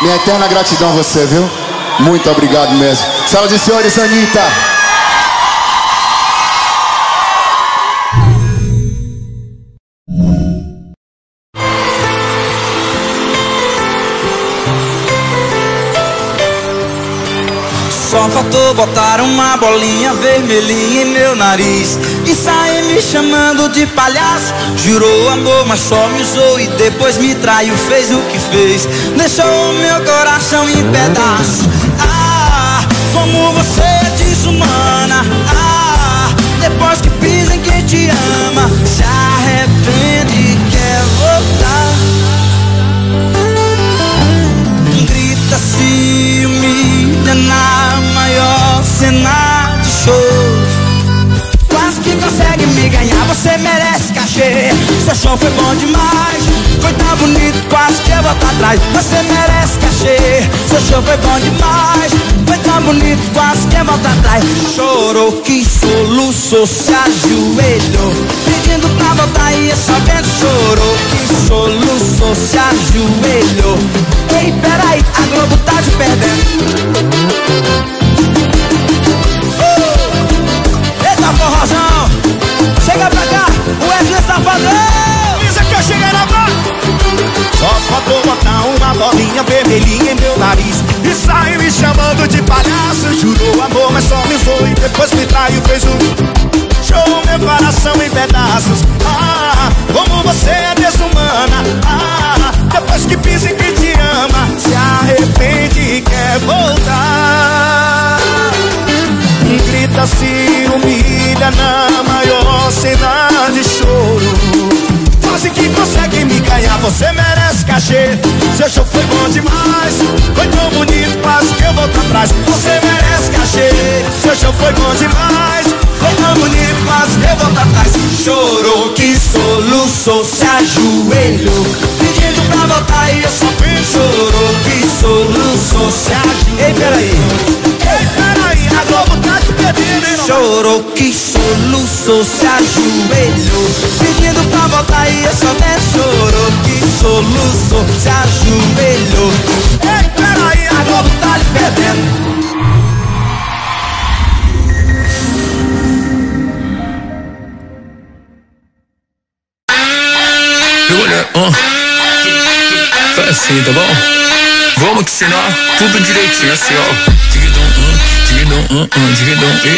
Minha eterna gratidão a você, viu? Muito obrigado mesmo. Sala de senhores, Anitta. Só faltou botar uma bolinha vermelhinha em meu nariz E sair me chamando de palhaço. Jurou amor, mas só me usou E depois me traiu, fez o que fez. Deixou meu coração em pedaços Ah, como você é desumana. Ah, depois que pisa em quem te ama Se arrepende e quer voltar. Grita, se humilha na maior cena de show. Quase que consegue me ganhar, você merece cachê. Seu show foi bom demais, foi tão bonito, quase que eu volto atrás. Você merece cachê. Seu show foi bom demais, foi tão bonito, quase que eu volto atrás. Chorou, que soluçou, se ajoelhou, pedindo pra voltar e eu sabendo chorou, que soluçou, se ajoelhou. Ei, peraí, a Globo tá te perdendo. Eita forrozão! Chega pra cá, o Wesley Safadão! Isso que eu cheguei na barra! Só faltou botar uma bolinha vermelhinha em meu nariz E saiu me chamando de palhaço Jurou amor, mas só me usou E depois me traiu, fez um Show meu coração em pedaços Ah, como você é desumana Ah, depois que pisa em quem te ama Se arrepende e quer voltar Grita, se humilha na maior cena de choro. Quase que consegue me ganhar, você merece cachê. Seu show foi bom demais, foi tão bonito, quase que eu volto atrás. Você merece cachê, seu show foi bom demais Foi tão bonito, quase que eu volto atrás. Chorou, que soluçou, se ajoelhou. Pedindo pra voltar e eu só Chorou, que soluçou, se ajoelhou. Ei, peraí, ei, peraí, a Globo tá hein? Chorou, que soluçou, se ajoelhou Pedindo pra voltar e eu só nem chorou Que soluçou, se ajoelhou Ei, peraí, a Globo tá lhe perdendo ó. Faz assim, tá bom? Vamos ensinar tudo direitinho, assim, ó dividão, uh, uh, dividão. ei.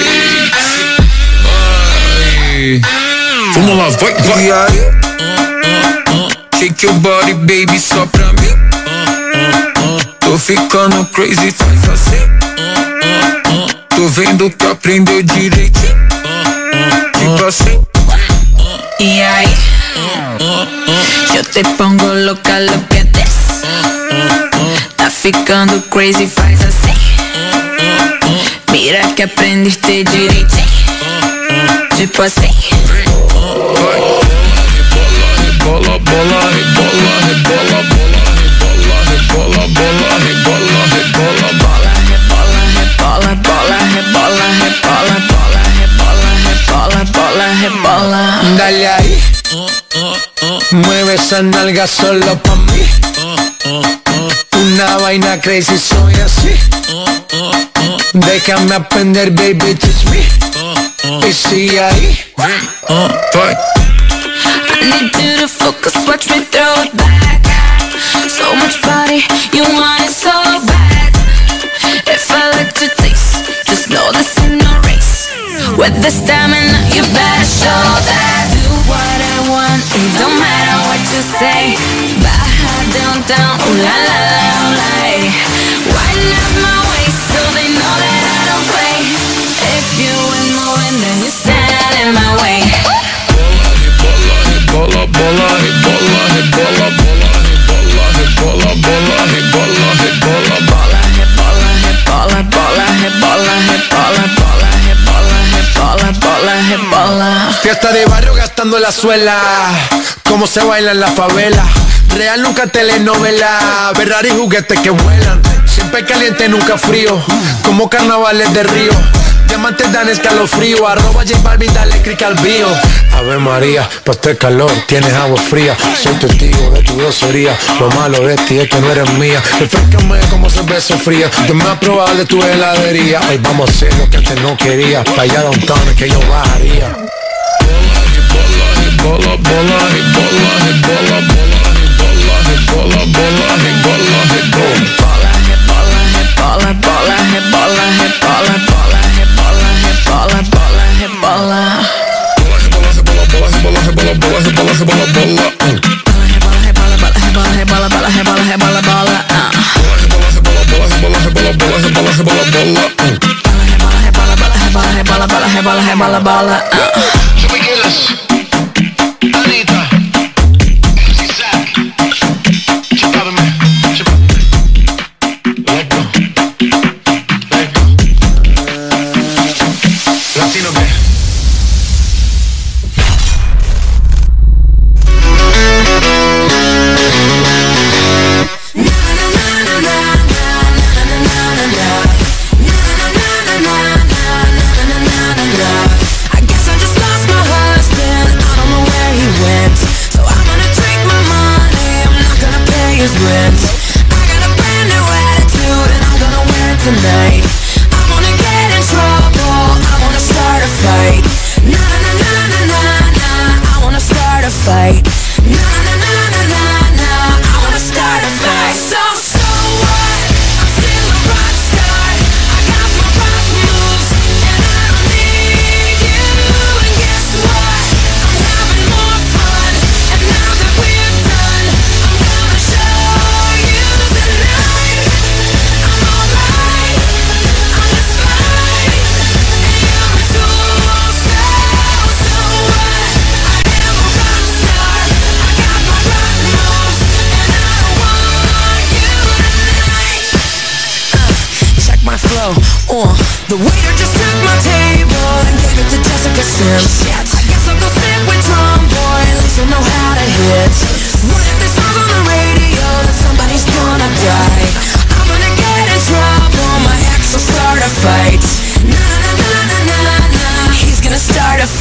Eh. Vai. Vamos lá, vai, vai. E aí? Uh, uh, uh. Shake your body, baby, só pra mim. Uh, uh, uh. Tô ficando crazy, faz assim. Uh, uh, uh. Tô vendo que aprendeu direitinho. Uh, uh, uh. Tipo assim. E aí? Uh, uh, uh, eu te pongo louca, look louca desse. Tá ficando crazy, faz assim. Mira que aprendiste direitinho. Tipo assim. Bola, bola, rebola, rebola, bola, rebola, rebola, bola, rebola, rebola, bola. Bola, bola, rebola, rebola, bola, rebola, rebola, bola, rebola. Dale ahí Mueve esa nalga solo pa' mí Una vaina crazy, soy así Déjame aprender, baby, teach me Y sigue ahí I need you to focus, watch me throw it back. So much body, you want it so bad. If I let you taste, just know this ain't no race. With the stamina, you better show that. Do what I want, it don't matter what you say. Baja down, down, ooh la la la. Fiesta de barrio gastando la suela. Cómo se baila en la favela. Real nunca telenovela. Ferrari juguetes que vuelan. Siempre caliente, nunca frío. Como carnavales de río diamantes dan escalofrío. Arroba J Balvin, dale click al bio. Ave María, pa' este calor tienes agua fría. Soy testigo de tu grosería. Lo malo de ti es que no eres mía. Refrescame como cerveza fría. Te me probado de tu heladería. Hoy vamos a hacer lo que antes no quería. Pa' allá downtown que yo bajaría. Bola, bola, bola, bola, bola, bola, bola, bola, bola, rebola, bola, rebola. Bola, rebola, rebola, bola, rebola, bola, rebola, rebola, bola. Bola, rebola, rebola, bola, rebola, rebola, bola, rebola, rebola, bola. Bola, rebola, rebola, bola, rebola, rebola, bola, rebola, rebola, bola. Bola, rebola, rebola, bola, rebola, rebola, bola, rebola, rebola, bola.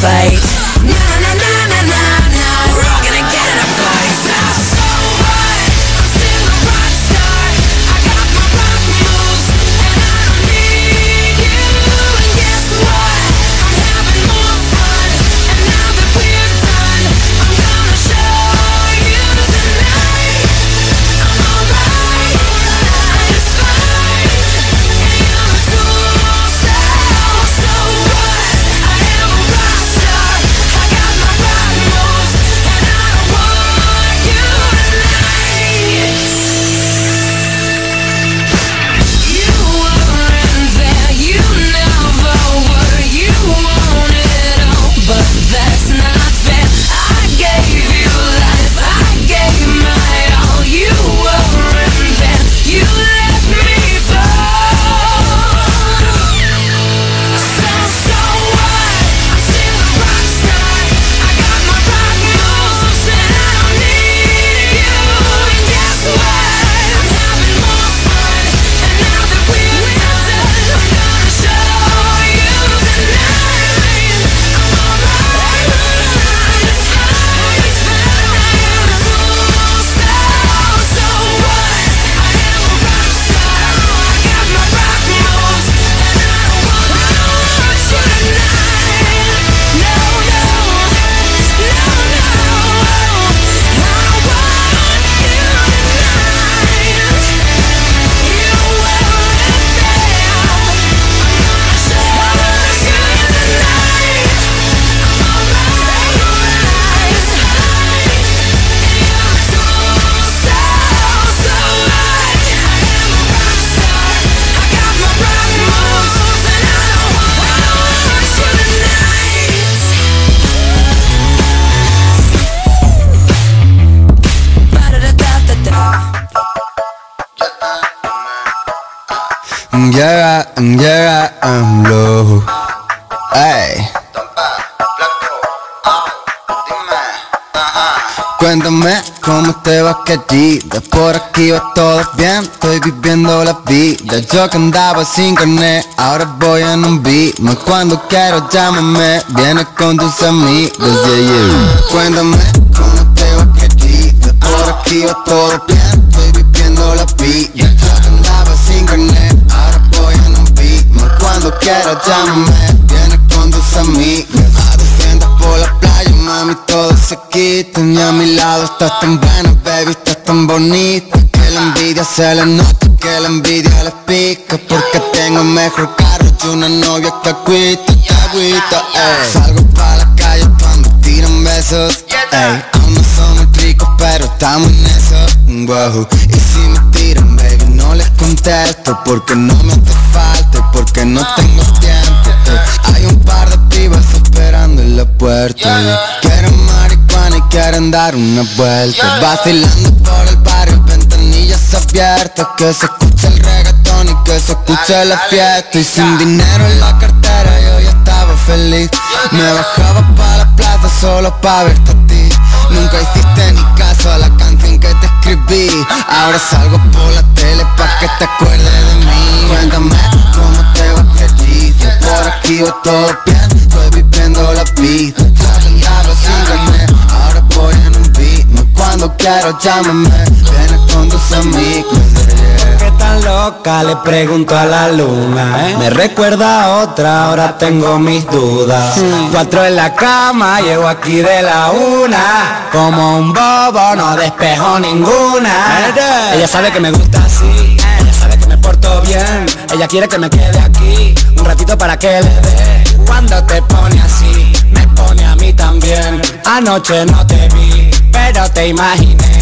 fight. Aquí va todo bien, estoy viviendo la vida. Yo que andaba sin carnet, ahora voy en un beat Cuando quiero llámame, vienes con tus amigos yeah, yeah. Cuéntame cómo te va querida Por aquí va todo bien, estoy viviendo la vida. Yo que andaba sin carnet, ahora voy en un beat Cuando quiero llámame, vienes con tus amigos. Por la playa, mami, todo se quita. Y a mi lado estás tan buena, baby, estás tan bonita la envidia se le nota, que la envidia les pica Porque tengo mejor carro y una novia que agüita, que agüita, ey Salgo pa' la calle cuando tiran besos, ey Aún no somos ricos, pero estamos en eso, wow. Y si me tiran, baby, no les contesto Porque no me hace falta y porque no tengo tiempo, ey. Hay un par de pibas esperando en la puerta y Quieren marihuana y quieren dar una vuelta. Vacilando por el barrio, abiertas Que se escucha el reggaetón y que se escucha la fiesta. Y sin dinero en la cartera yo ya estaba feliz. Me bajaba pa' la plaza solo pa' verte a ti. Nunca hiciste ni caso a la canción que te escribí. Ahora salgo por la tele pa' que te acuerdes de mí. Cuéntame cómo te va querida Por aquí va todo bien, estoy viviendo la vida. Sin carnet, ahora voy en un beat. Cuando quiero llámame, con tus amigos. ¿Qué tan loca? Le pregunto a la luna Me recuerda a otra, ahora tengo mis dudas. Cuatro en la cama, llego aquí de la una. Como un bobo, no despejo ninguna. Ella sabe que me gusta así Ella sabe que me porto bien. Ella quiere que me quede aquí Un ratito para que le dé. Cuando te pone así Me pone a mí también. Anoche no te vi Pero te imaginé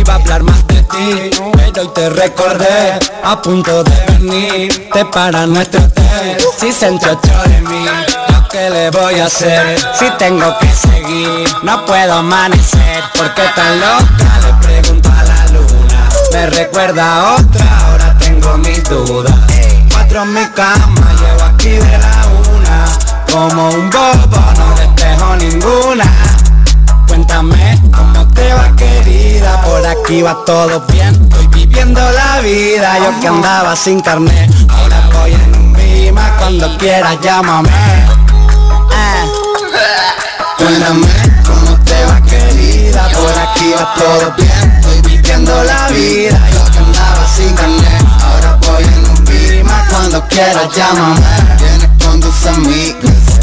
iba a hablar más de ti. Pero hoy te recordé A punto de venirte para nuestro hotel Si se entrochó de mí. ¿yo ¿Qué le voy a hacer? Si tengo que seguir No puedo amanecer. ¿Por qué tan loca? Le pregunto a la luna. Me recuerda otra Ahora tengo mis dudas. Cuatro en mi cama Llevo aquí de la una. Como un bobo No despejo ninguna Cuéntame cómo te va querida. Por aquí va todo bien. Estoy viviendo la vida. Yo que andaba sin carnet Ahora voy en un bima Cuando quieras llámame. Ah. Cuéntame cómo te va querida. Por aquí va todo bien. Estoy viviendo la vida. Yo que andaba sin carnet Ahora voy en un bima Cuando quieras llámame. Vienes con tus amigos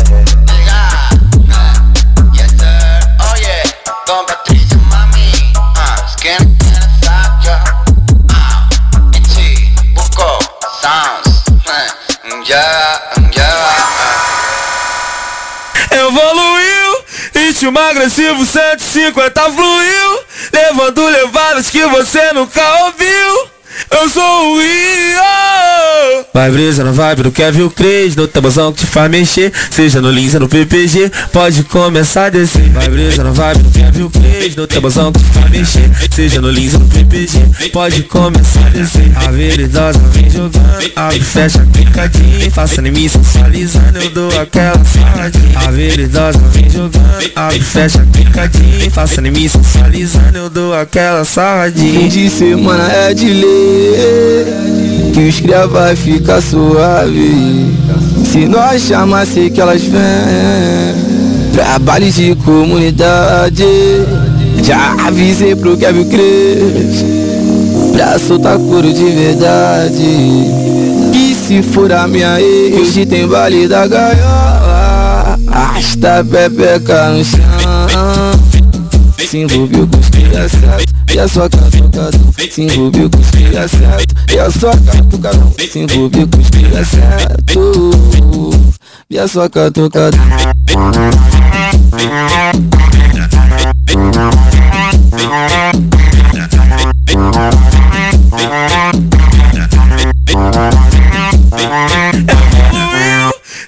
Evoluiu, ritmo agressivo 150 fluiu. Levando levadas que você nunca ouviu Eu sou o Rio. Vai brisa na vibe do Kevin Crazy No tabuzão que te faz mexer. Seja no Lins ou no PPG Pode começar a descer. Vai brisa na vibe do Kevin Crazy No tabuzão que te faz mexer. Seja no Lins ou no PPG Pode começar a descer. A veridosa vem jogando Abre e fecha picadinho Faça em mim sensualizando Eu dou aquela sarradinha A veridosa vem jogando Abre e fecha picadinho Faça em mim sensualizando Eu dou aquela sarradinha Fim de semana é de lei Que os cria vai ficar suave. Se nós chamar, sei que elas vêm. Trabalho de comunidade. Já avisei pro Kevin Cres Pra soltar couro de verdade. Que se for a minha ex Hoje tem baile da gaiola. Arrasta a pepeca no chão. Se envolveu com certo. E a sua catucadão Se envolveu com os cria certo. E a sua catucadão Se envolveu com os cria certo. E a sua catucadão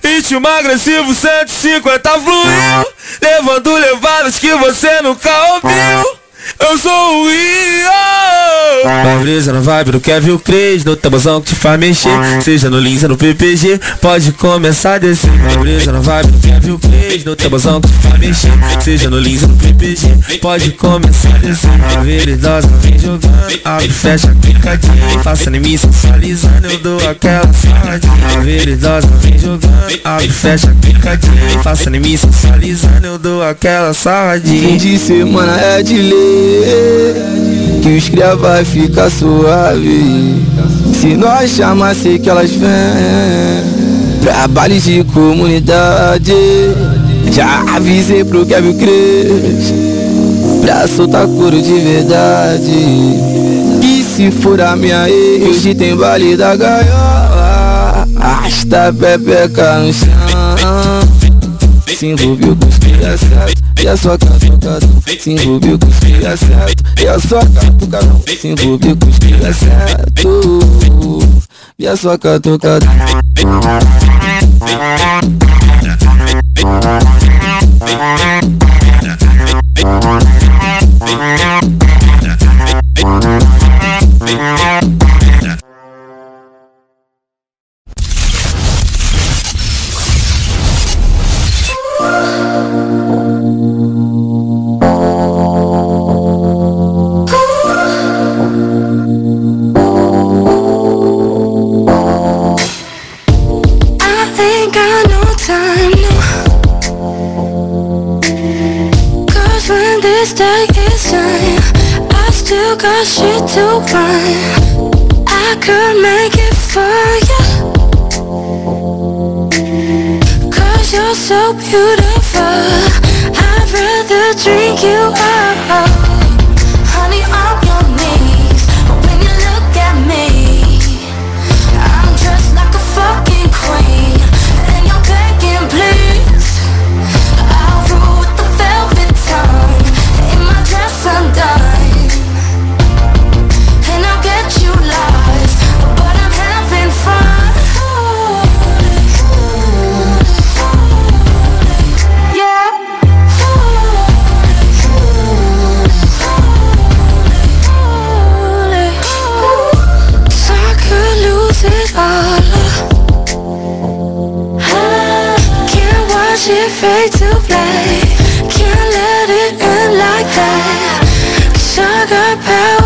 Ritmo agressivo 150 fluiu. Levando levadas que você nunca ouviu Eu sou o Rio. Vai brisa na vibe do Kevin Cres, no tabuzão que te faz mexer. Seja no Lins ou no PPG, pode começar a descer. Vai brisa na vibe do Kevin Cres, no tabuzão que te faz mexer. Seja no Lins ou no PPG, pode começar a descer. A veridosa vem jogando, abre, fecha, picadinha. Faça em mim sensualizando, eu dou aquela saladinha. A veridosa vem jogando, abre, fecha, picadinha. Faça em mim sensualizando, eu dou aquela saladinha. Fim de semana é de ler Que os cria vai ficar suave. Se nós chamar, sei que elas vêm. Trabalho de comunidade. Já avisei pro Kevin Cres Pra soltar couro de verdade. Que se for a minha ex Hoje tem baile da gaiola. Arrasta a pepeca no chão. Se envolveu com os certo E a sua catucadão Se envolveu com os certo E a sua catucadão Se envolveu com os certo. E a sua catucadão I I still got shit to run I could make it for you Cause you're so beautiful. I'd rather drink you up. Honey, on afraid to fly Can't let it end like that. Sugar power.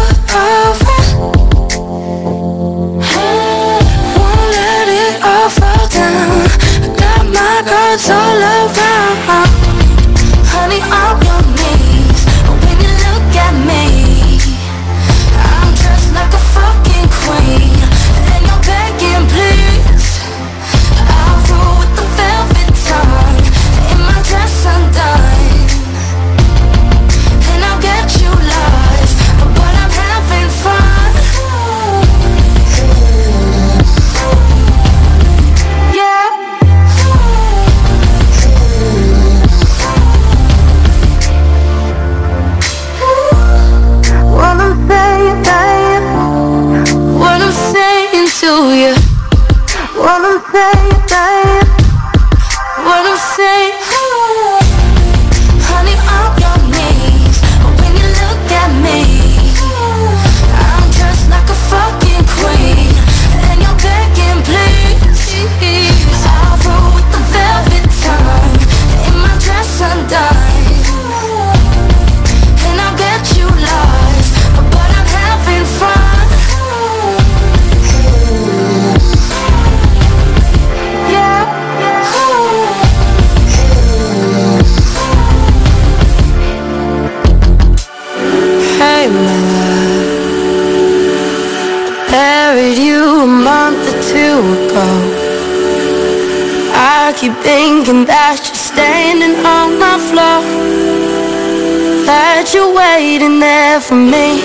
Waiting there for me.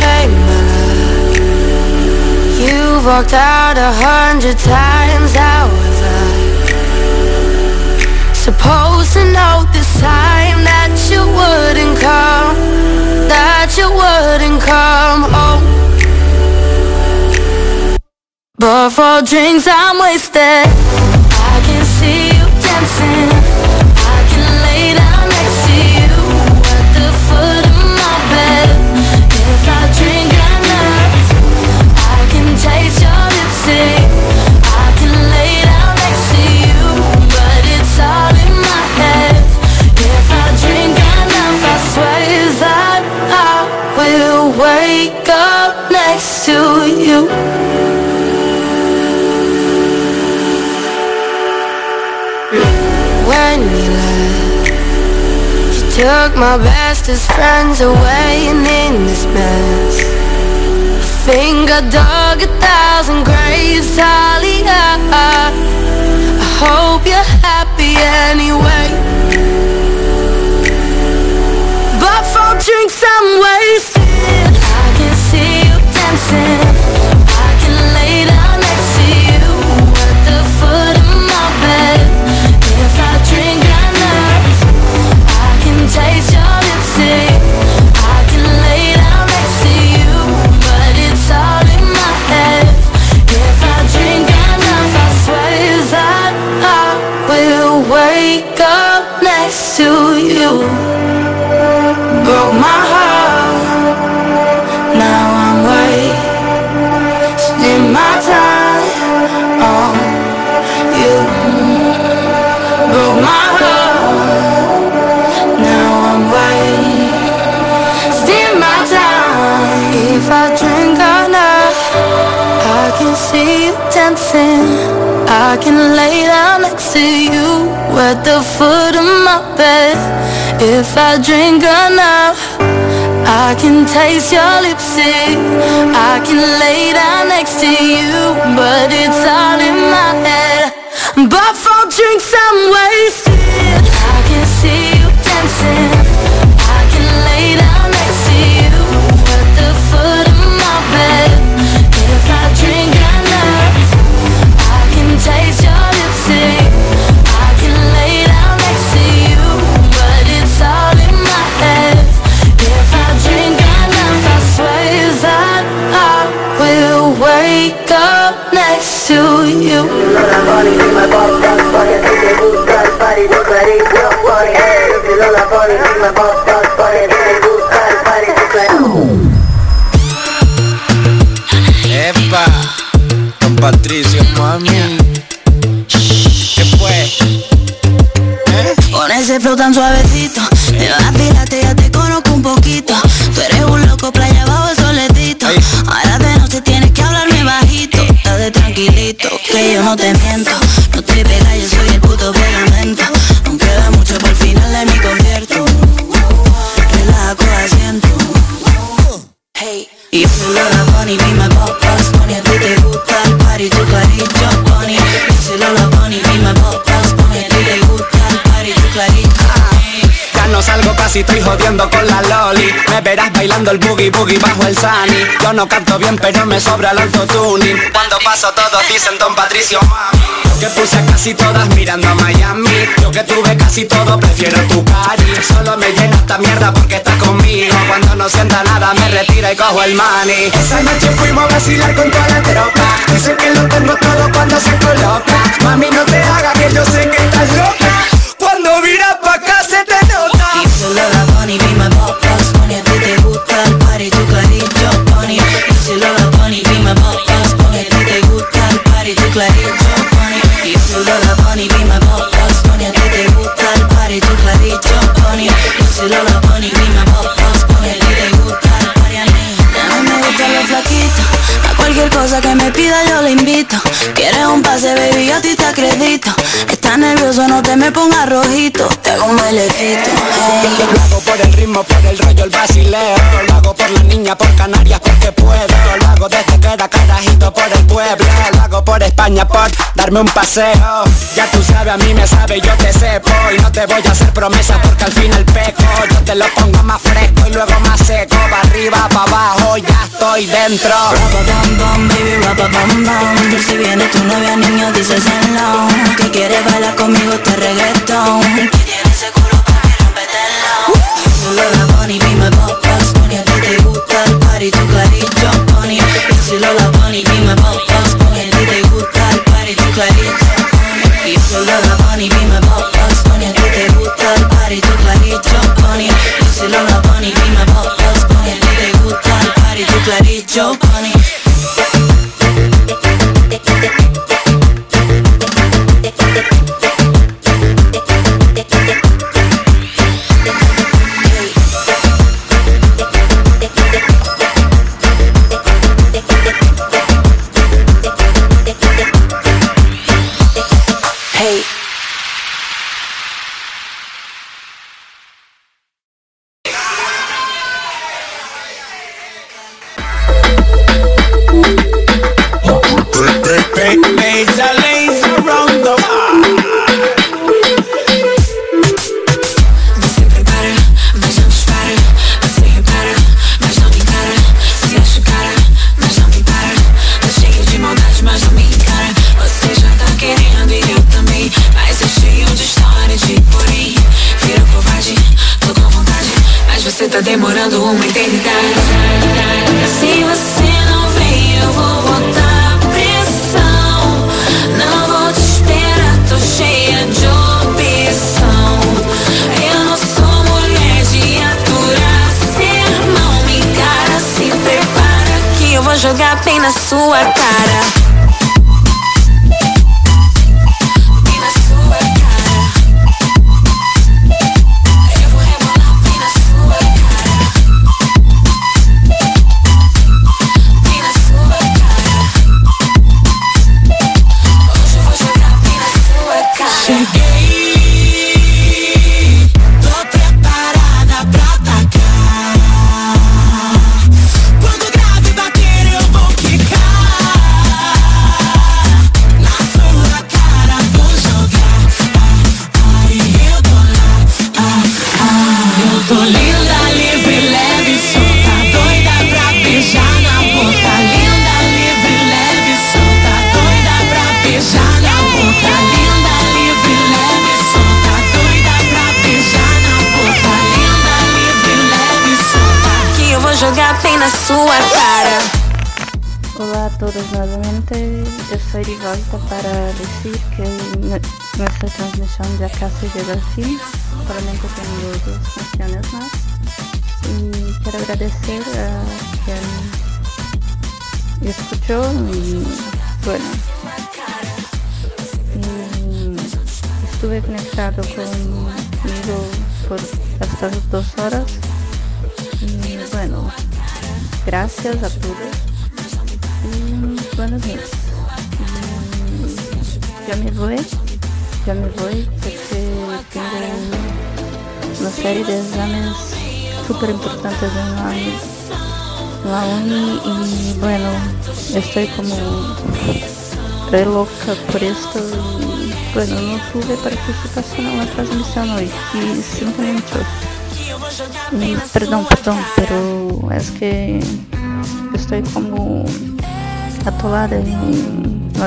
Hey man You've walked out a hundred times How was I Supposed to know this time That you wouldn't come That you wouldn't come home But for drinks I'm wasted took my bestest friends away and in this mess I think I dug a thousand graves, Talia. I hope I can lay down next to you At the foot of my bed. If I drink enough I can taste your lipstick. I can lay down next to you But it's all in my head. But for drinks I'm wasted Epa, don Patricio, mami. ¿Qué fue? Con ese flow tan suavecito Me vacilaste, ya te no te miento casi estoy jodiendo con la loli. Me verás bailando el boogie boogie bajo el sunny. Yo no canto bien pero me sobra el autotuning Cuando paso todos dicen Don Patricio mami Yo que puse a casi todas mirando a Miami. Yo que tuve casi todo prefiero tu cari. Solo me llena esta mierda porque estás conmigo. Cuando no sienta nada me retira y cojo el money. Esa noche fuimos a vacilar con toda la tropa. Dicen que lo tengo todo cuando se coloca. Mami no te hagas que yo sé que estás loca. Cuando miras cosa que me pida yo le invito. Quieres un pase, baby, yo a ti te acredito. Estás nervioso, no te me pongas rojito. Te hago un bailecito, hey. Lo hago por el ritmo, por el rollo, el basileo Lo hago por la niña, por Canarias, porque puedo. Lo hago desde que era carajito por el pueblo. Lo hago por España, por darme un paseo. Ya tú sabes, a mí me sabe, yo te sepo. Y no te voy a hacer promesas porque al final peco. Yo te lo pongo más fresco y luego más seco. Pa' arriba, pa' abajo, ya estoy dentro Si viene tu novia niño dices hello Que quiere bailar conmigo este reggaetón. Que tiene ese culo pa' que rompetelo Solo la bunny be my pop boss Bunny a ti te gusta el party tu clarito Yo Lola ti te gusta party tu clarito Yo Lola pop boss Bunny a ti te gusta el party tu clarito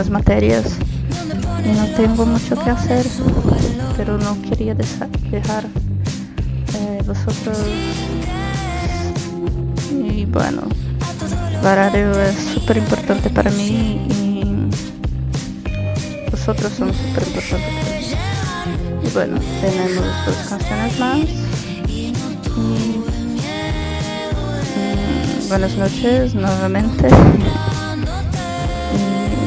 materias y no tengo mucho que hacer, pero no quería dejar, eh, vosotros. Y bueno, Barario es súper importante para mí y vosotros son súper importantes para mí. Y bueno, tenemos dos canciones más. Y mm, buenas noches nuevamente.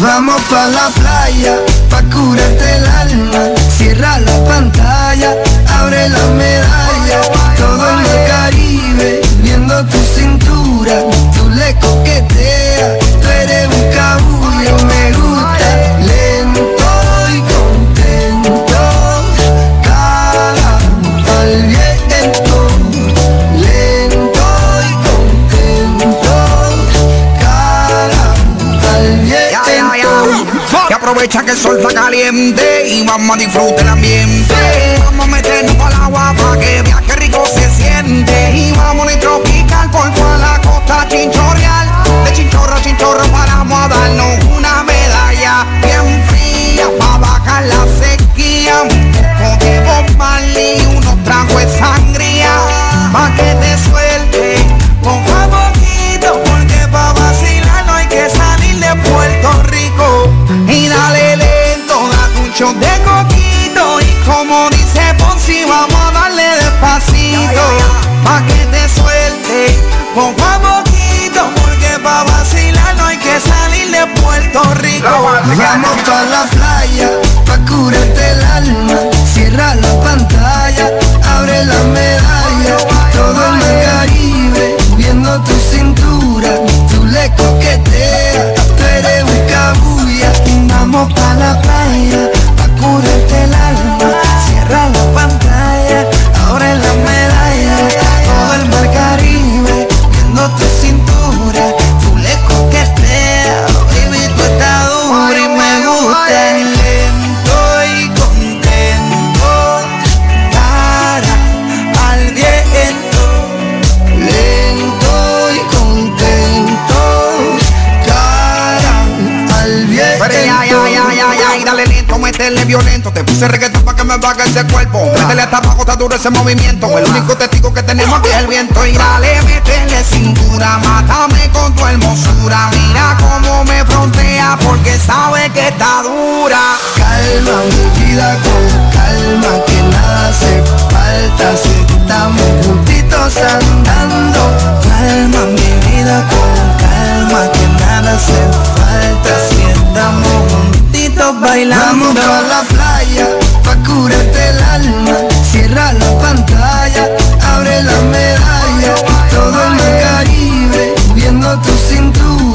Vamos pa' la playa, pa' curarte el alma. Cierra la pantalla, abre la medalla. Todo en el Caribe, viendo tu cintura aprovecha que el sol está caliente y vamos a disfrutar el ambiente. Vamos a meternos para el agua para que qué rico se siente. Y vamos a tropical por toda la costa chinchorreal. De chinchorro a chinchorro paramos a darnos una medalla bien fría para bajar la sequía. De coquito y como dice Ponzi vamos a darle despacito. Pa' que te suelte poco a poquito porque pa' vacilar no hay que salir de Puerto Rico. Vamos pa' la playa, pa' curarte el alma. Cierra la pantalla, abre la medalla. Todo violento Te puse reggaetón pa' que me baje ese cuerpo. Métele hasta abajo, está duro ese movimiento. El único testigo que tenemos aquí es el viento. Y dale, métele cintura, mátame con tu hermosura. Mira cómo me frontea porque sabe que está dura. Calma mi vida con calma que nada hace falta. Si estamos juntitos andando. Calma mi vida con calma que nada hace falta. Si estamos juntitos Vamos pa' la playa, pa' curarte el alma. Cierra la pantalla, abre la medalla. Todo en el Caribe, viendo tu cintura.